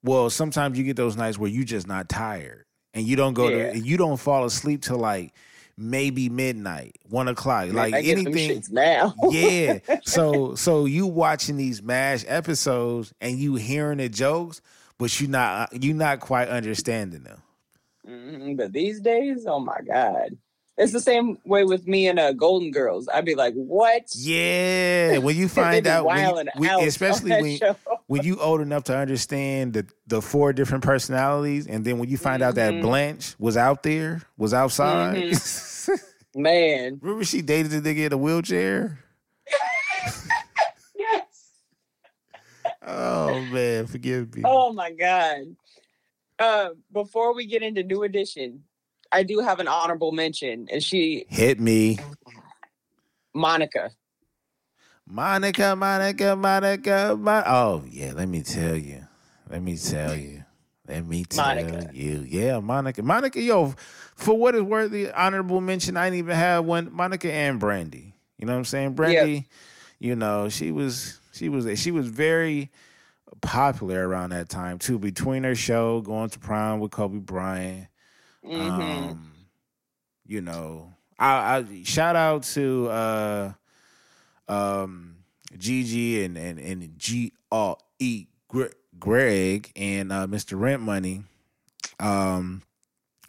Well, sometimes you get those nights where you just not tired, and you don't go Yeah. to you don't fall asleep till like maybe midnight, one o'clock, like I get them anything. now. yeah. So so you watching these MASH episodes and you hearing the jokes, but you not you not quite understanding them. Mhm, But these days, oh my god, it's the same way with me and uh, Golden Girls. I'd be like, what? Yeah. When you find out, when you- wilding when- out especially when show. when you old enough to understand the the four different personalities, and then when you find out that Mhm. Blanche was out there, was outside. Mm-hmm. man. Remember she dated the nigga in a wheelchair? Yes. Oh man, forgive me. Oh my god. Uh, before we get into New Edition, I do have an honorable mention, and she, Hit me. Monica. Monica, Monica, Monica, Mon- Oh, yeah, let me tell you. Let me tell you. Let me tell Monica. you. Yeah, Monica. Monica, yo, for what is worthy, honorable mention, I didn't even have one. Monica and Brandy. You know what I'm saying? Brandy, you know, she was she was she was very popular around that time too. Between her show, going to prom with Kobe Bryant. hmm Um, you know, I, I shout out to uh, um, Gigi and and and G R E Gre- Greg and uh, Mr. Rent Money. Um,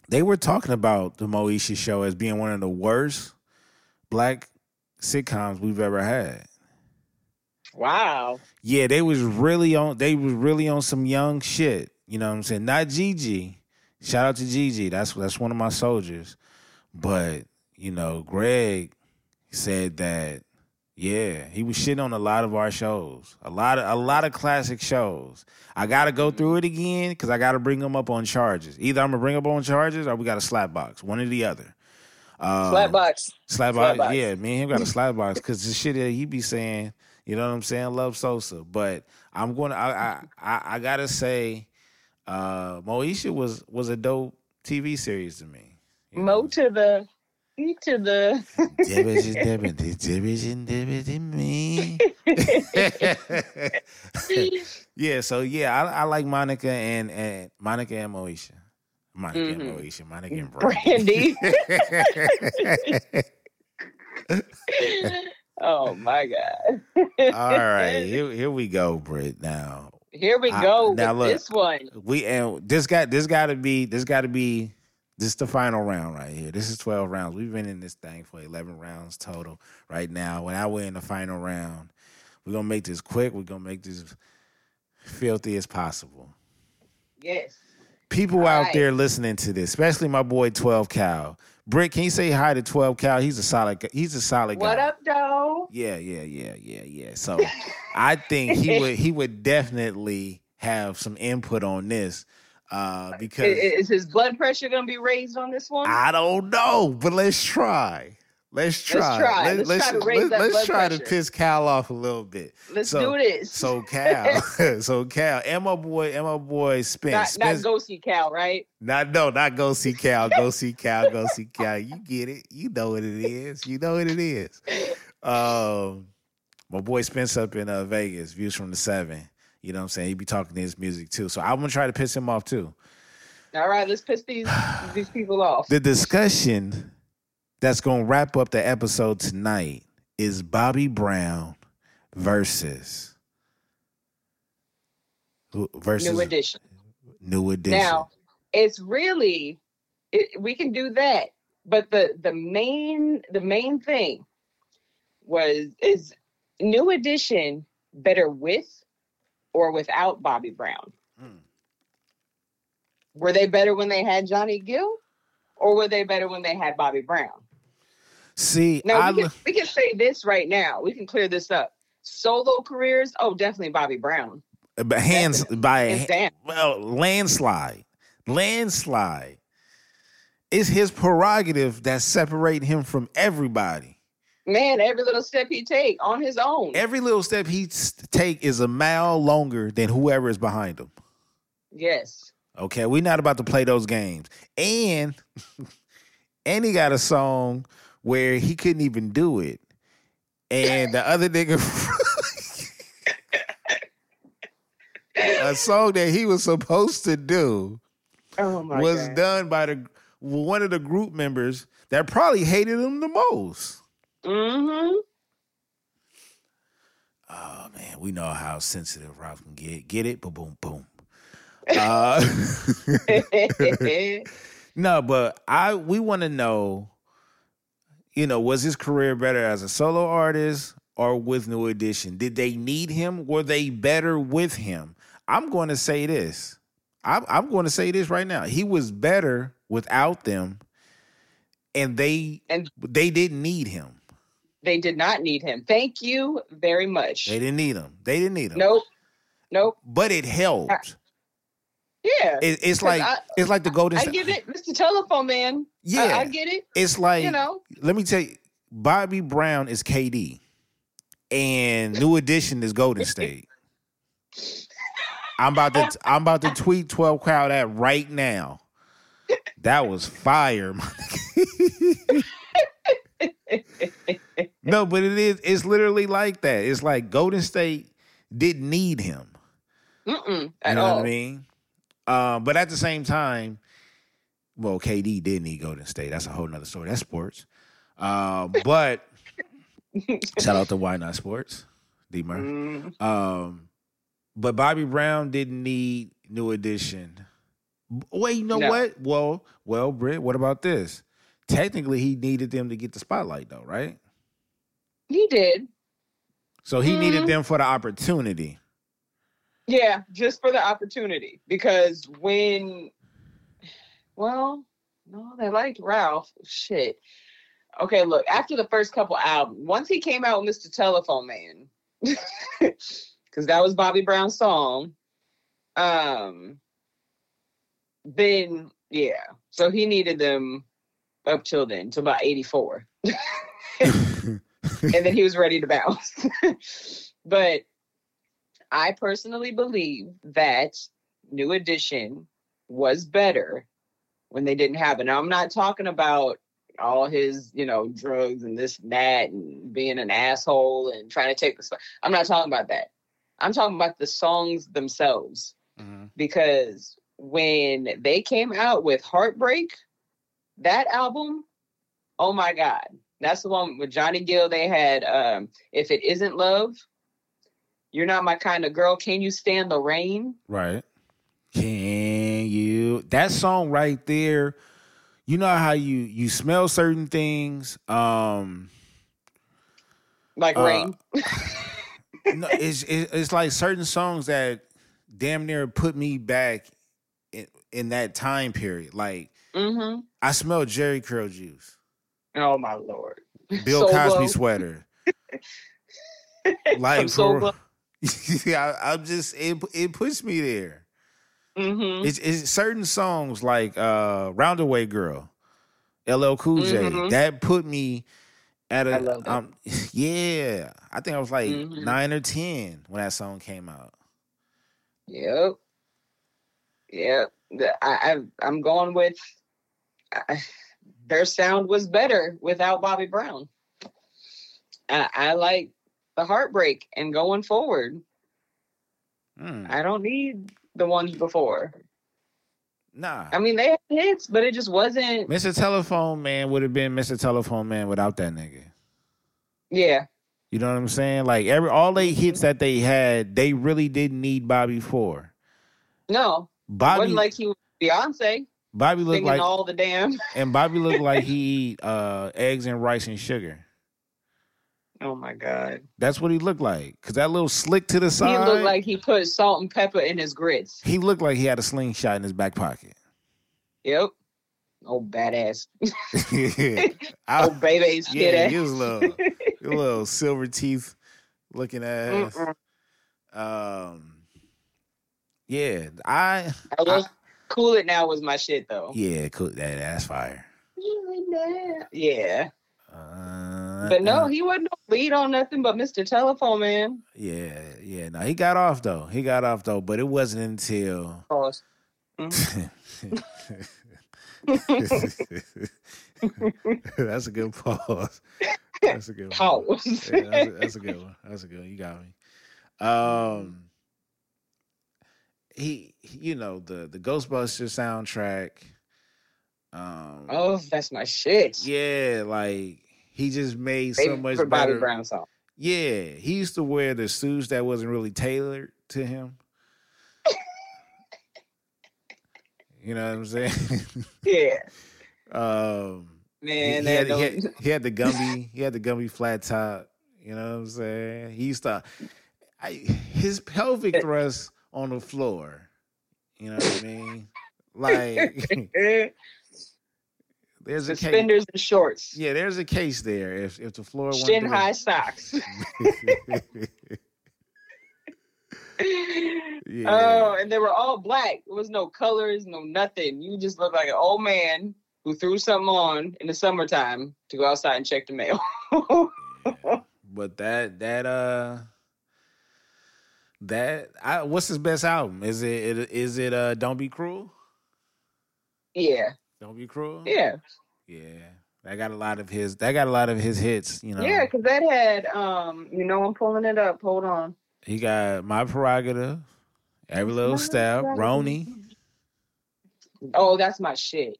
they were talking about the Moesha show as being one of the worst black sitcoms we've ever had. Wow. Yeah, they was really on. They was really on some young shit. You know what I'm saying? Not Gigi. Shout out to Gigi. That's that's one of my soldiers. But you know, Greg said that. Yeah, he was shitting on a lot of our shows. A lot of a lot of classic shows. I got to go through it again because I got to bring them up on charges. Either I'm gonna bring up on charges or we got a slap box. One or the other. Um. Slap box, Slapbox. yeah, me and him got a slap box because the shit that he be saying, you know what I'm saying, love Sosa. But I'm gonna, I, I, I, I gotta say, uh, Moesha was was a dope TV series to me. you Mo to the to the Dibbage and dibbage, dibbage and dibbage and me. yeah, so yeah, I, I like Monica and and Monica and Moesha. Monica Mhm. and Moesha, Monica and Brandy. Brandy. oh my god. All right, here, here we go, Britt. Now Here we I- go now with look. this one. we and this got this got to be this got to be this is the final round right here. This is twelve rounds. We've been in this thing for eleven rounds total right now. When I we're in the final round, we're gonna make this quick. We're gonna make this filthy as possible. Yes. People out Right. there listening to this, especially my boy Twelve Cal. Britt, can you say hi to Twelve Cal? He's a solid. He's a solid guy. What up, though? Yeah, yeah, yeah, yeah, yeah. So I think he would he would definitely have some input on this uh, because Is his blood pressure gonna be raised on this one? I don't know, but let's try. Let's try. try. Let's try to raise that let's try to piss Cal off a little bit. Let's so- do this. So Cal, so Cal, and my boy, and my boy Spence. not, not go see Cal, right? not no, not go see Cal. Go see Cal. Go see Cal. You get it. You know what it is. You know what it is. Um, my boy Spence up in uh, Vegas. Views from the seven. You know what I'm saying? He be talking to his music too. So I'm gonna try to piss him off too. All right, let's piss these these people off. The discussion that's gonna wrap up the episode tonight is Bobby Brown versus versus New edition. New Edition. Now, it's really it, we can do that, but the the main the main thing was is New Edition better with or without Bobby Brown? Hmm. Were they better when they had Johnny Gill, or were they better when they had Bobby Brown? See, No, I we can, we can say this right now. We can clear this up. Solo careers, oh, definitely Bobby Brown. Uh, but hands by Hands well landslide, landslide. It's his prerogative that separate him from everybody. Man, every little step he take on his own. Every little step he take is a mile longer than whoever is behind him. yes. Okay, we're not about to play those games. And and he got a song where he couldn't even do it. And the other nigga a song that he was supposed to do Oh was God. done by the one of the group members that probably hated him the most. Mm-hmm. Oh man, we know how sensitive Ralph can get. Get it? Boom, boom, boom. Uh, no, but I we want to know, you know, was his career better as a solo artist or with New Edition? Did they need him? Were they better with him? I'm going to say this. I'm, I'm going to say this right now. He was better without them, and they And- they didn't need him. they did not need him. Thank you very much. They didn't need him. They didn't need him. Nope. Nope. but it helped. Yeah. It, it's like I- it's like the golden. State. I get it, Mr. Telephone Man. Yeah, I, I get it. it's like You know. let me tell you, Bobby Brown is KD, and New Edition is Golden State. I'm about to I'm about to tweet twelve crowd at right now. That was fire, no, but it is it's literally like that. It's like Golden State didn't need him. Mm-mm. You know all. what I mean? Um, but at the same time, well, KD didn't need Golden State. That's a whole nother story. That's sports. Uh, but shout out to Why Not Sports, D Murph. Mm, Um, but Bobby Brown didn't need New Edition. Wait, you know No. what? Well, well, Britt, what about this? Technically, he needed them to get the spotlight, though, right? he did. So he needed Mhm. them for the opportunity. Yeah, just for the opportunity. Because when, well, no, they liked Ralph. Shit. Okay, look, after the first couple albums, once he came out with Mr. Telephone Man, because that was Bobby Brown's song, um, then, yeah. So he needed them up till then, till about 84. and then he was ready to bounce. but I personally believe that New Edition was better when they didn't have it. Now I'm not talking about all his, you know, drugs and this and that and being an asshole and trying to take the. I'm not talking about that. I'm talking about the songs themselves because when they came out with Heartbreak, that album, oh my God. That's the one with Johnny Gill. They had um, If It Isn't Love, You're Not My Kind of Girl, Can You Stand the Rain? Right. Can you that song right there? You know how you you smell certain things. Um Like Uh, Rain. no, it's, it's it's like certain songs that damn near put me back in, in that time period. Like Mm-hmm. I smell Jheri curl juice, Oh my Lord. Bill So Cosby low. sweater. Like for- I, I'm just it it puts me there. mm-hmm. It's, it's certain songs like uh Roundaway Girl, LL Cool J, Mhm. that put me at a um yeah. I think I was like Mhm. nine or ten when that song came out. Yep. Yep. I, I I'm going with I, their sound was better without Bobby Brown. I, I like the heartbreak and going forward. Mm, I don't need the ones before. nah. I mean, they had hits, but it just wasn't. Mr. Telephone Man would have been Mr. Telephone Man without that nigga. Yeah. You know what I'm saying? Like every all they hits that they had, they really didn't need Bobby for. No. Bobby wasn't like he was Beyonce Bobby looked like all the damn. and Bobby looked like he eat uh, eggs and rice and sugar. Oh my God. That's what he looked like. Cause that little slick to the side. He looked like he put salt and pepper in his grits. he looked like he had a slingshot in his back pocket. Yep. Oh, badass. yeah, I- Oh, baby's yeah, he was a little, a little silver teeth looking ass. Um, yeah, I, I was cool it now was my shit though. yeah, cool. That that's fire. Really that. Yeah. Uh, But no, he wasn't no lead on nothing but Mr. Telephone Man. yeah, yeah. No, he got off though. He got off though, but it wasn't until. Pause. that's a good pause. That's a good one. Pause. Yeah, that's, a, that's a good one. That's a good one. You got me. Um, he, you know the the Ghostbusters soundtrack. Um, Oh, that's my shit. yeah, like he just made so much Favorite Bobby better. Brown song. Yeah, he used to wear the suits that wasn't really tailored to him. you know what I'm saying? Yeah. um, Man, he that had, he, had, he had the Gumby. He had the Gumby flat top. You know what I'm saying? He used to I, his pelvic thrust on the floor. You know what I mean? Like there's a case. suspenders and shorts. Yeah, there's a case there. If if the floor Shin high socks. yeah. Oh, and they were all black. There was no colors, no nothing. You just look like an old man who threw something on in the summertime to go outside and check the mail. But that that uh that I what's his best album? Is it, it is it uh Don't Be Cruel? yeah, Don't Be Cruel? yeah, Yeah. That got a lot of his that got a lot of his hits, you know. yeah. Because that had, um, you know, I'm pulling it up. Hold on. He got My Prerogative, Every Little Step. Roni. Oh, that's my shit.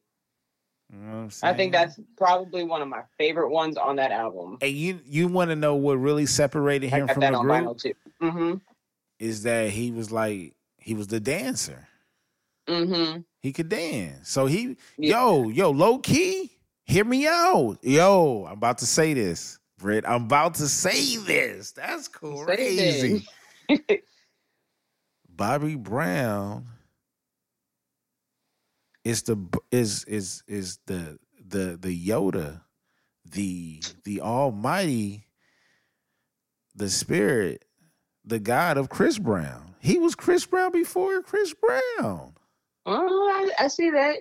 You know I think that's probably one of my favorite ones on that album. and you you want to know what really separated I him got from that the on group vinyl too. Mm-hmm. is that he was like he was the dancer. Mm-hmm. He could dance. So he, Yeah. yo, yo, low key, hear me out. Yo, I'm about to say this, Britt. I'm about to say this. That's crazy. Bobby Brown is the is is is the the the Yoda, the the Almighty, the Spirit, the God of Chris Brown. He was Chris Brown before Chris Brown. Oh, I, I see that.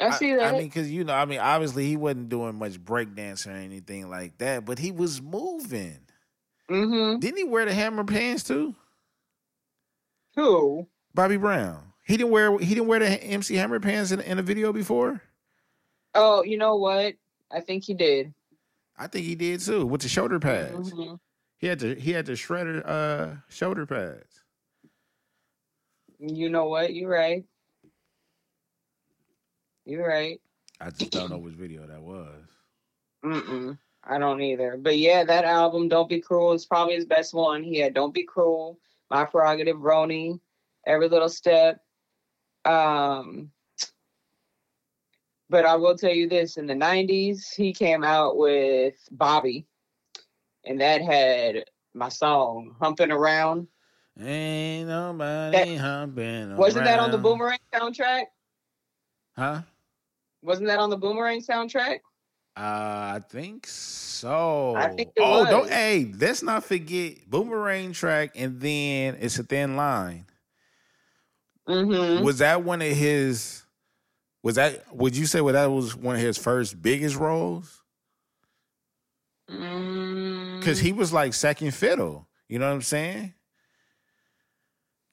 I see that. I mean, because you know, I mean, obviously he wasn't doing much breakdance or anything like that, but he was moving. mm-hmm. Didn't he wear the hammer pants too? Who? Bobby Brown. He didn't wear he didn't wear the MC Hammer pants in, in a video before. Oh, you know what? I think he did. I think he did too with the shoulder pads. Mhm. He had to he had the shredder uh shoulder pads. You know what? You're right. You're right. I just don't know which video that was. Mm-mm. I don't either. But yeah, that album, Don't Be Cruel, is probably his best one. He had Don't Be Cruel, My Prerogative, Roni, Every Little Step. Um, but I will tell you this in the 90s, he came out with Bobby, and that had my song, Humping Around. Ain't nobody That- humping. Wasn't that on the. Boomerang soundtrack? Huh? Wasn't that on the Boomerang soundtrack? Uh, I think so. I think oh, don't was. hey, let's not forget boomerang track, and then it's a thin line. Mm-hmm. Was that one of his? Was that? Would you say well, that was one of his first biggest roles? Mm, Because he was like second fiddle. You know what I'm saying?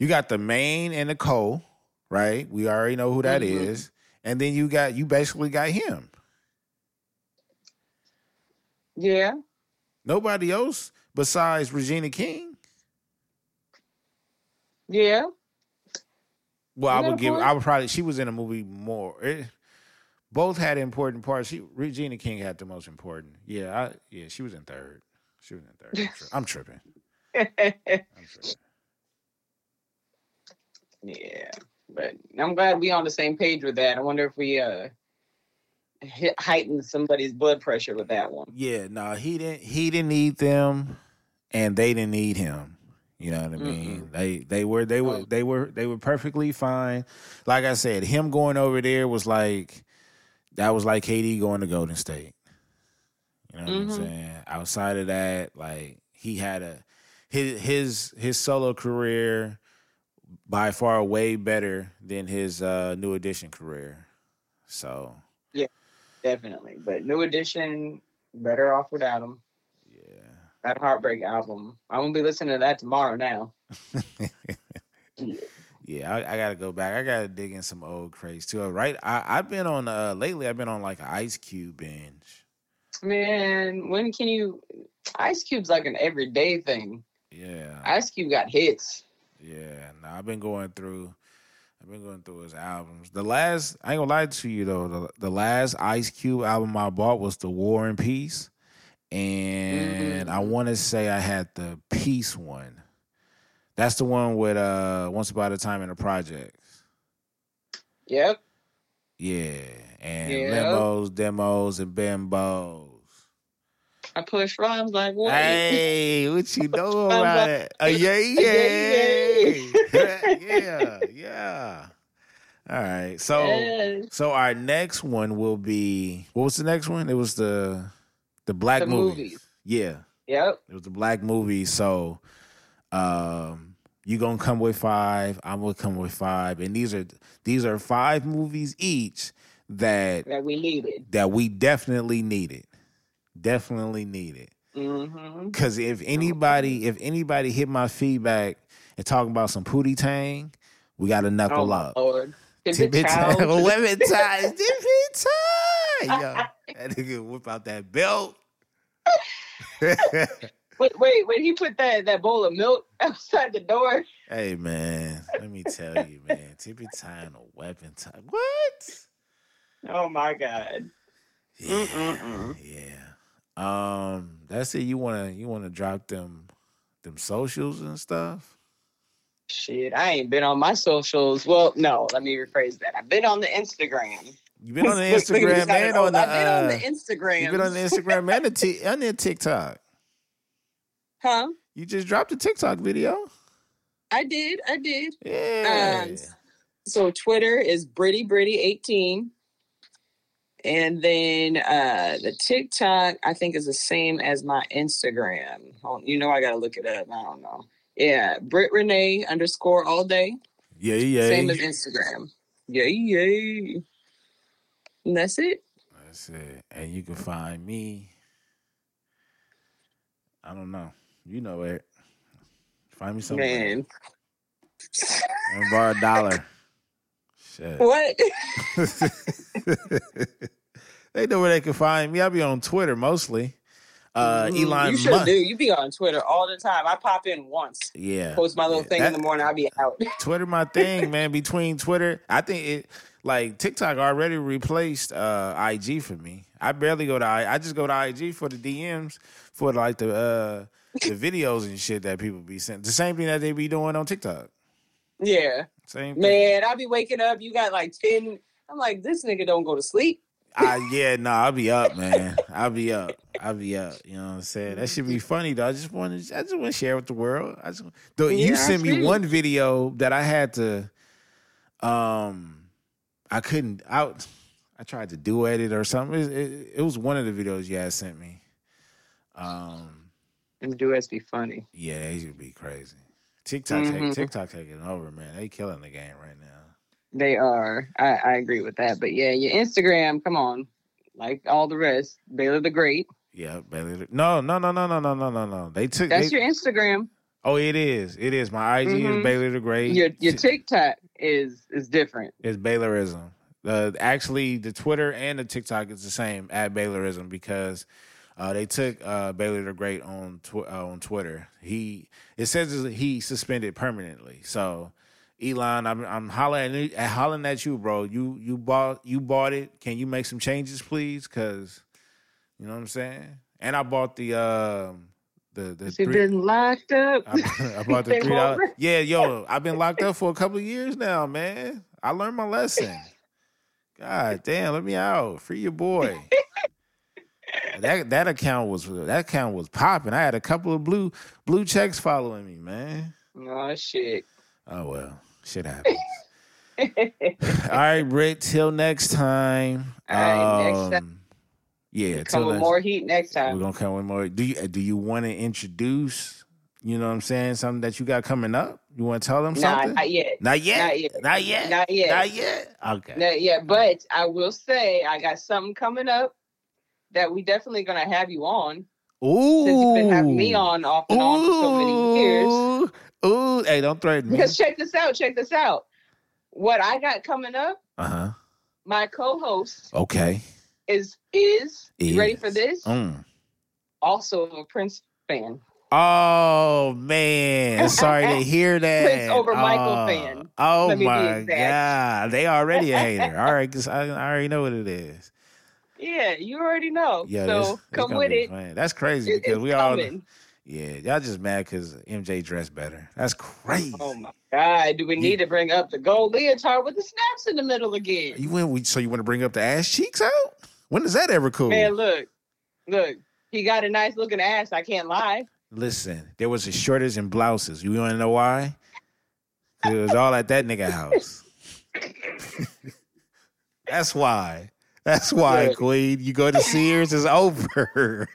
You got the main and the co, right? We already know who that is, Mhm. and then you got you basically got him. yeah. Nobody else besides Regina King. Yeah. Well, I would give. point. I would probably. She was in a movie more. It, both had important parts. She Regina King had the most important. Yeah, I, yeah. She was in third. She was in third. I'm tripping. I'm tripping. yeah. But I'm glad we on the same page with that. I wonder if we uh hit, heightened somebody's blood pressure with that one. Yeah, no, he didn't. He didn't need them, and they didn't need him. You know what I mean? They they were they were they were they were perfectly fine. Like I said, him going over there was like that was like KD going to Golden State. You know what I'm Mhm. saying? Outside of that, like he had a his his his solo career by far way better than his uh new edition career. So yeah, Definitely. But New Edition, better off without him. yeah. That Heartbreak album. I'm gonna be listening to that tomorrow now. Yeah, I, I gotta go back. I gotta dig in some old craze too. Right, I, I've been on uh lately. I've been on like an Ice Cube binge. Man, when can you Ice Cube's like an everyday thing. Yeah, Ice Cube got hits. Yeah. No, I've been going through. I've been going through his albums. The last, I ain't gonna lie to you though. The, the last Ice Cube album I bought was the War and Peace, and I want to say I had the Peace one. That's the one with uh Once Upon a Time in the Projects. Yep. Yeah, and limos, demos, and bimbos. I push rhymes like what? Hey, what you know about like- it? Uh, yeah, yeah, yeah, yeah. All right, so Yes. so our next one will be what was the next one? It was the the black The movies. movies. Yeah, Yep. it was the black movies. So, um, you gonna come with five? I'm gonna come with five, and these are these are five movies each that That we needed. that we definitely needed, definitely needed. Mm-hmm. Cause if anybody, if anybody hit my feedback and talking about some pootie tang, we got to Oh knuckle my up. lord. Tip Tip it it time, women time, tip time. Yo, that nigga whip out that belt. Wait, wait, wait. He put that that bowl of milk outside the door. hey man, let me tell you, man, tippy time, a weapon time. What? Oh my god. Yeah, Mm-mm-mm. yeah. Um, that's it. You wanna, you wanna drop them, them socials and stuff. Shit, I ain't been on my socials. Well, no, let me rephrase that. I've been on the Instagram. You've been on the Look, look, we Instagram and on the. I've been on uh, the Instagram. You've been on the Instagram and the t- and the TikTok. Huh? You just dropped a TikTok video. I did. I did. Yeah. Um, So Twitter is Britty Britty 18. And then uh the TikTok, I think, is the same as my Instagram. You know, I gotta look it up. I don't know. Yeah, Britt Renee underscore all day. yeah, yeah. Same as Instagram. Yay, yay. And that's it. That's it. And you can find me. I don't know. You know it. Find me somewhere. Man. And borrow a dollar. Shit. What? they know where they can find me. I be on Twitter mostly. Uh, Mhm. Elon You sure Musk. do. You be on Twitter all the time. I pop in once, Yeah, post my little Yeah, thing that- in the morning. I'll be out. Twitter my thing, man. Between Twitter, I think it like TikTok already replaced uh IG for me. I barely go to I, I just go to IG for the DMs for like the uh the videos and shit that people be sending. The same thing that they be doing on TikTok. yeah, Same thing. man. I be waking up. You got like ten. I'm like, this nigga don't go to sleep. I yeah, no, I'll be up, man. I'll be up. I'll be up. You know what I'm saying? That should be funny though. I just want to I just want to share with the world. I just though Yeah, you sent me one video that I had to um I couldn't out I tried to do edit or something. It, it, it was one of the videos you had sent me. Um And the duets be funny. yeah, they should be crazy. TikTok take, Mhm. TikTok taking over, man. They killing the game right now. They are. I, I agree with that. But yeah, your Instagram, come on. Like all the rest. Baylor the Great. Yeah, Bailey. No, no, no, no, no, no, no, no, no. They took. That's they- your Instagram. Oh, it is. It is. My IG is Mhm. Baylor the Great. Your your TikTok is is different. It's Baylorism. Uh, actually, the Twitter and the TikTok is the same at Baylorism because uh, they took uh, Baylor the Great on tw- uh, on Twitter. He it says he suspended permanently. So Elon, I'm I'm hollering at, hollering at you, bro. You you bought you bought it. Can you make some changes, please? Because you know what I'm saying. And I bought the um the the She three- been locked up. I, I bought the three dollars. Yeah, yo, I've been locked up for a couple of years now, man. I learned my lesson. God damn, let me out. Free your boy. That that account was that account was popping. I had a couple of blue blue checks following me, man. oh shit. Oh well, shit happens. All right, Britt. Till next time. All right, next time. Um, Yeah, Come with next- more heat next time. we're gonna come with more. Do you do you want to introduce? You know what I'm saying? Something that you got coming up? You want to tell them Nah, something? not yet. Not yet. Not yet. Not yet. Not yet. Not yet. Okay. Not yet. But I will say I got something coming up that we definitely gonna have you on. Ooh. Since you've been having me on off and on for so many years. Ooh. Ooh. Hey, don't threaten me. Because check this out, check this out. What I got coming up, Uh huh. my co-host Okay. is is, you ready for this? Mm. Also a Prince fan. Oh man, sorry to hear that. Prince over Michael oh. fan. Oh my god, they already a hater. All right, cause I, I already know what it is. Yeah, you already know. Yeah, so it's come with it. fun. That's crazy It- because we all coming. yeah, y'all just mad because MJ dressed better. That's oh crazy. Oh my God! Do we need to bring up the gold leotard with the snaps in the middle again? You went. we- So you want to bring up the ass cheeks out? When is that ever cool? Man, look, look. He got a nice looking ass. I can't lie. Listen, there was a shortage in blouses. You want to know why? it was all at that nigga house. That's why. That's why, Look. Queen. You go to Sears, it's over.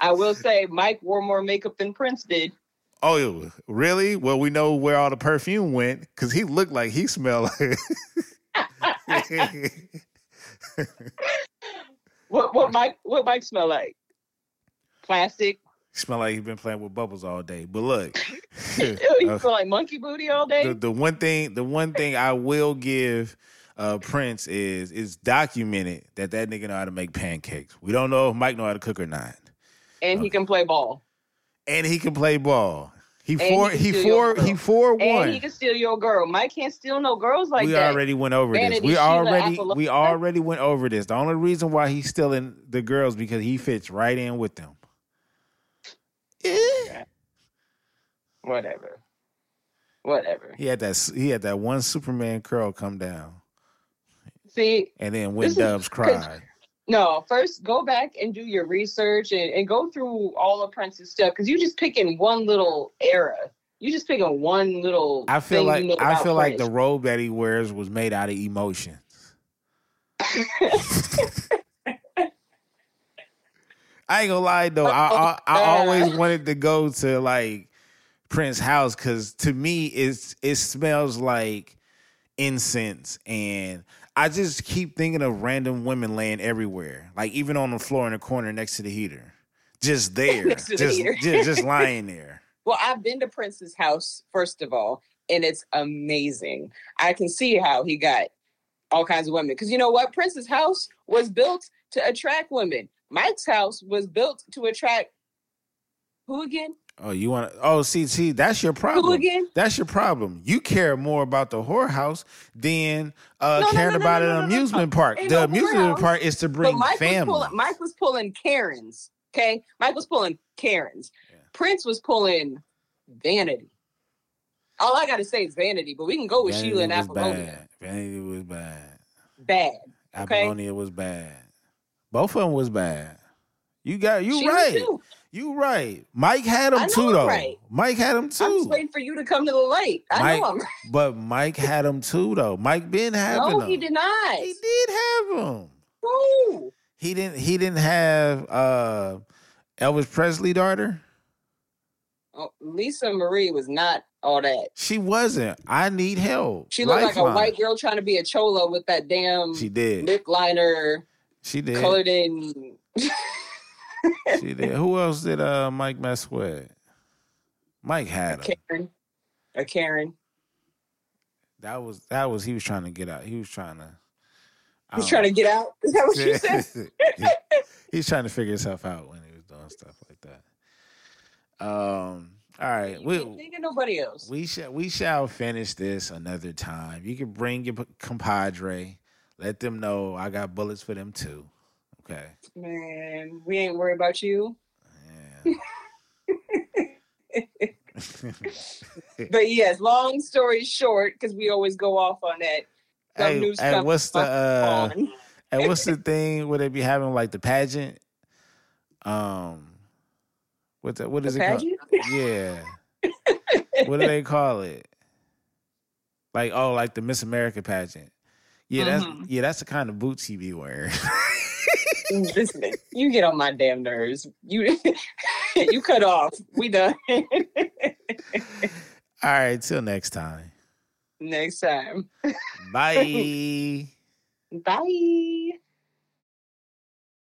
I will say, Mike wore more makeup than Prince did. oh, really? Well, we know where all the perfume went because he looked like he smelled like. What what Mike what Mike smell like? Plastic. smell like he's been playing with bubbles all day. But look, uh, smell like monkey booty all day. the, the one thing, the one thing I will give uh, Prince is is documented that that nigga know how to make pancakes. We don't know if Mike know how to cook or not, and he can play ball. and he can play ball. He he four can he four he four And one. he can steal your girl. Mike can't steal no girls like we that. We already went over this. We Sheila already we already went over this. The only reason why he's stealing the girls because he fits right in with them. Eh. Whatever. Whatever. He had that he had that one Superman curl come down, See, and then when This is- Dubs cried. no, first go back and do your research and, and go through all of Prince's stuff because you just picking one little era. You just picking one little. I feel like you know I feel like the robe that he wears was made out of emotions. I ain't gonna lie though. I oh, I, I always wanted to go to like Prince house because to me it's it smells like incense and I just keep thinking of random women laying everywhere, like even on the floor in the corner next to the heater, just there, to the just, heater. just just lying there. Well, I've been to Prince's house, first of all, and it's amazing. I can see how he got all kinds of women. Because you know what? Prince's house was built to attract women. Mike's house was built to attract who again? Oh, you want to? Oh, see, see, that's your problem. again? That's your problem. You care more about the whorehouse than uh, No, caring no, no, about an amusement park. Ain't The amusement park is to bring Mike was family. pulling Mike was pulling Karens. Okay. Mike was pulling Karens. Prince was pulling vanity. All I gotta say is vanity, but we can go with Vanity Sheila and was Apollonia. bad. Vanity was bad. Bad. Okay. Apollonia was bad. Both of them was bad. You got you Sheila right. too. You right. Mike had him too though. right. Mike had him too. I'm just waiting for you to come to the light. I Mike, know I'm right. but Mike had him too though. Mike been having them. No, he did not. He did have them. Woo. He didn't. He didn't have uh Elvis Presley daughter. Oh, Lisa Marie was not all that. She wasn't. I need help. She looked like a white girl trying to be a chola with that damn She did. lip liner She did. colored in. She did. Who else did uh Mike mess with? Mike had her. Karen. A Karen. That was that was he was trying to get out. He was trying to. I He's trying to get out. Is that what you said? He's trying to figure himself out when he was doing stuff like that. Um. All right. You We think of nobody else. we shall we shall finish this another time. You can bring your compadre. Let them know I got bullets for them too. Okay. Man, we ain't worried about you. Yeah. But yes, long story short, because we always go off on that. Some hey, news hey, what's the uh? And what's the thing where they be having like the pageant? Um, what the, what is The it called? Yeah. what do they call it? Like oh, like the Miss America pageant. Yeah, that's Mhm. yeah, that's the kind of boots he be wearing. Listen, you get on my damn nerves. You you cut off. We done. All right, till next time. Next time. Bye. Bye.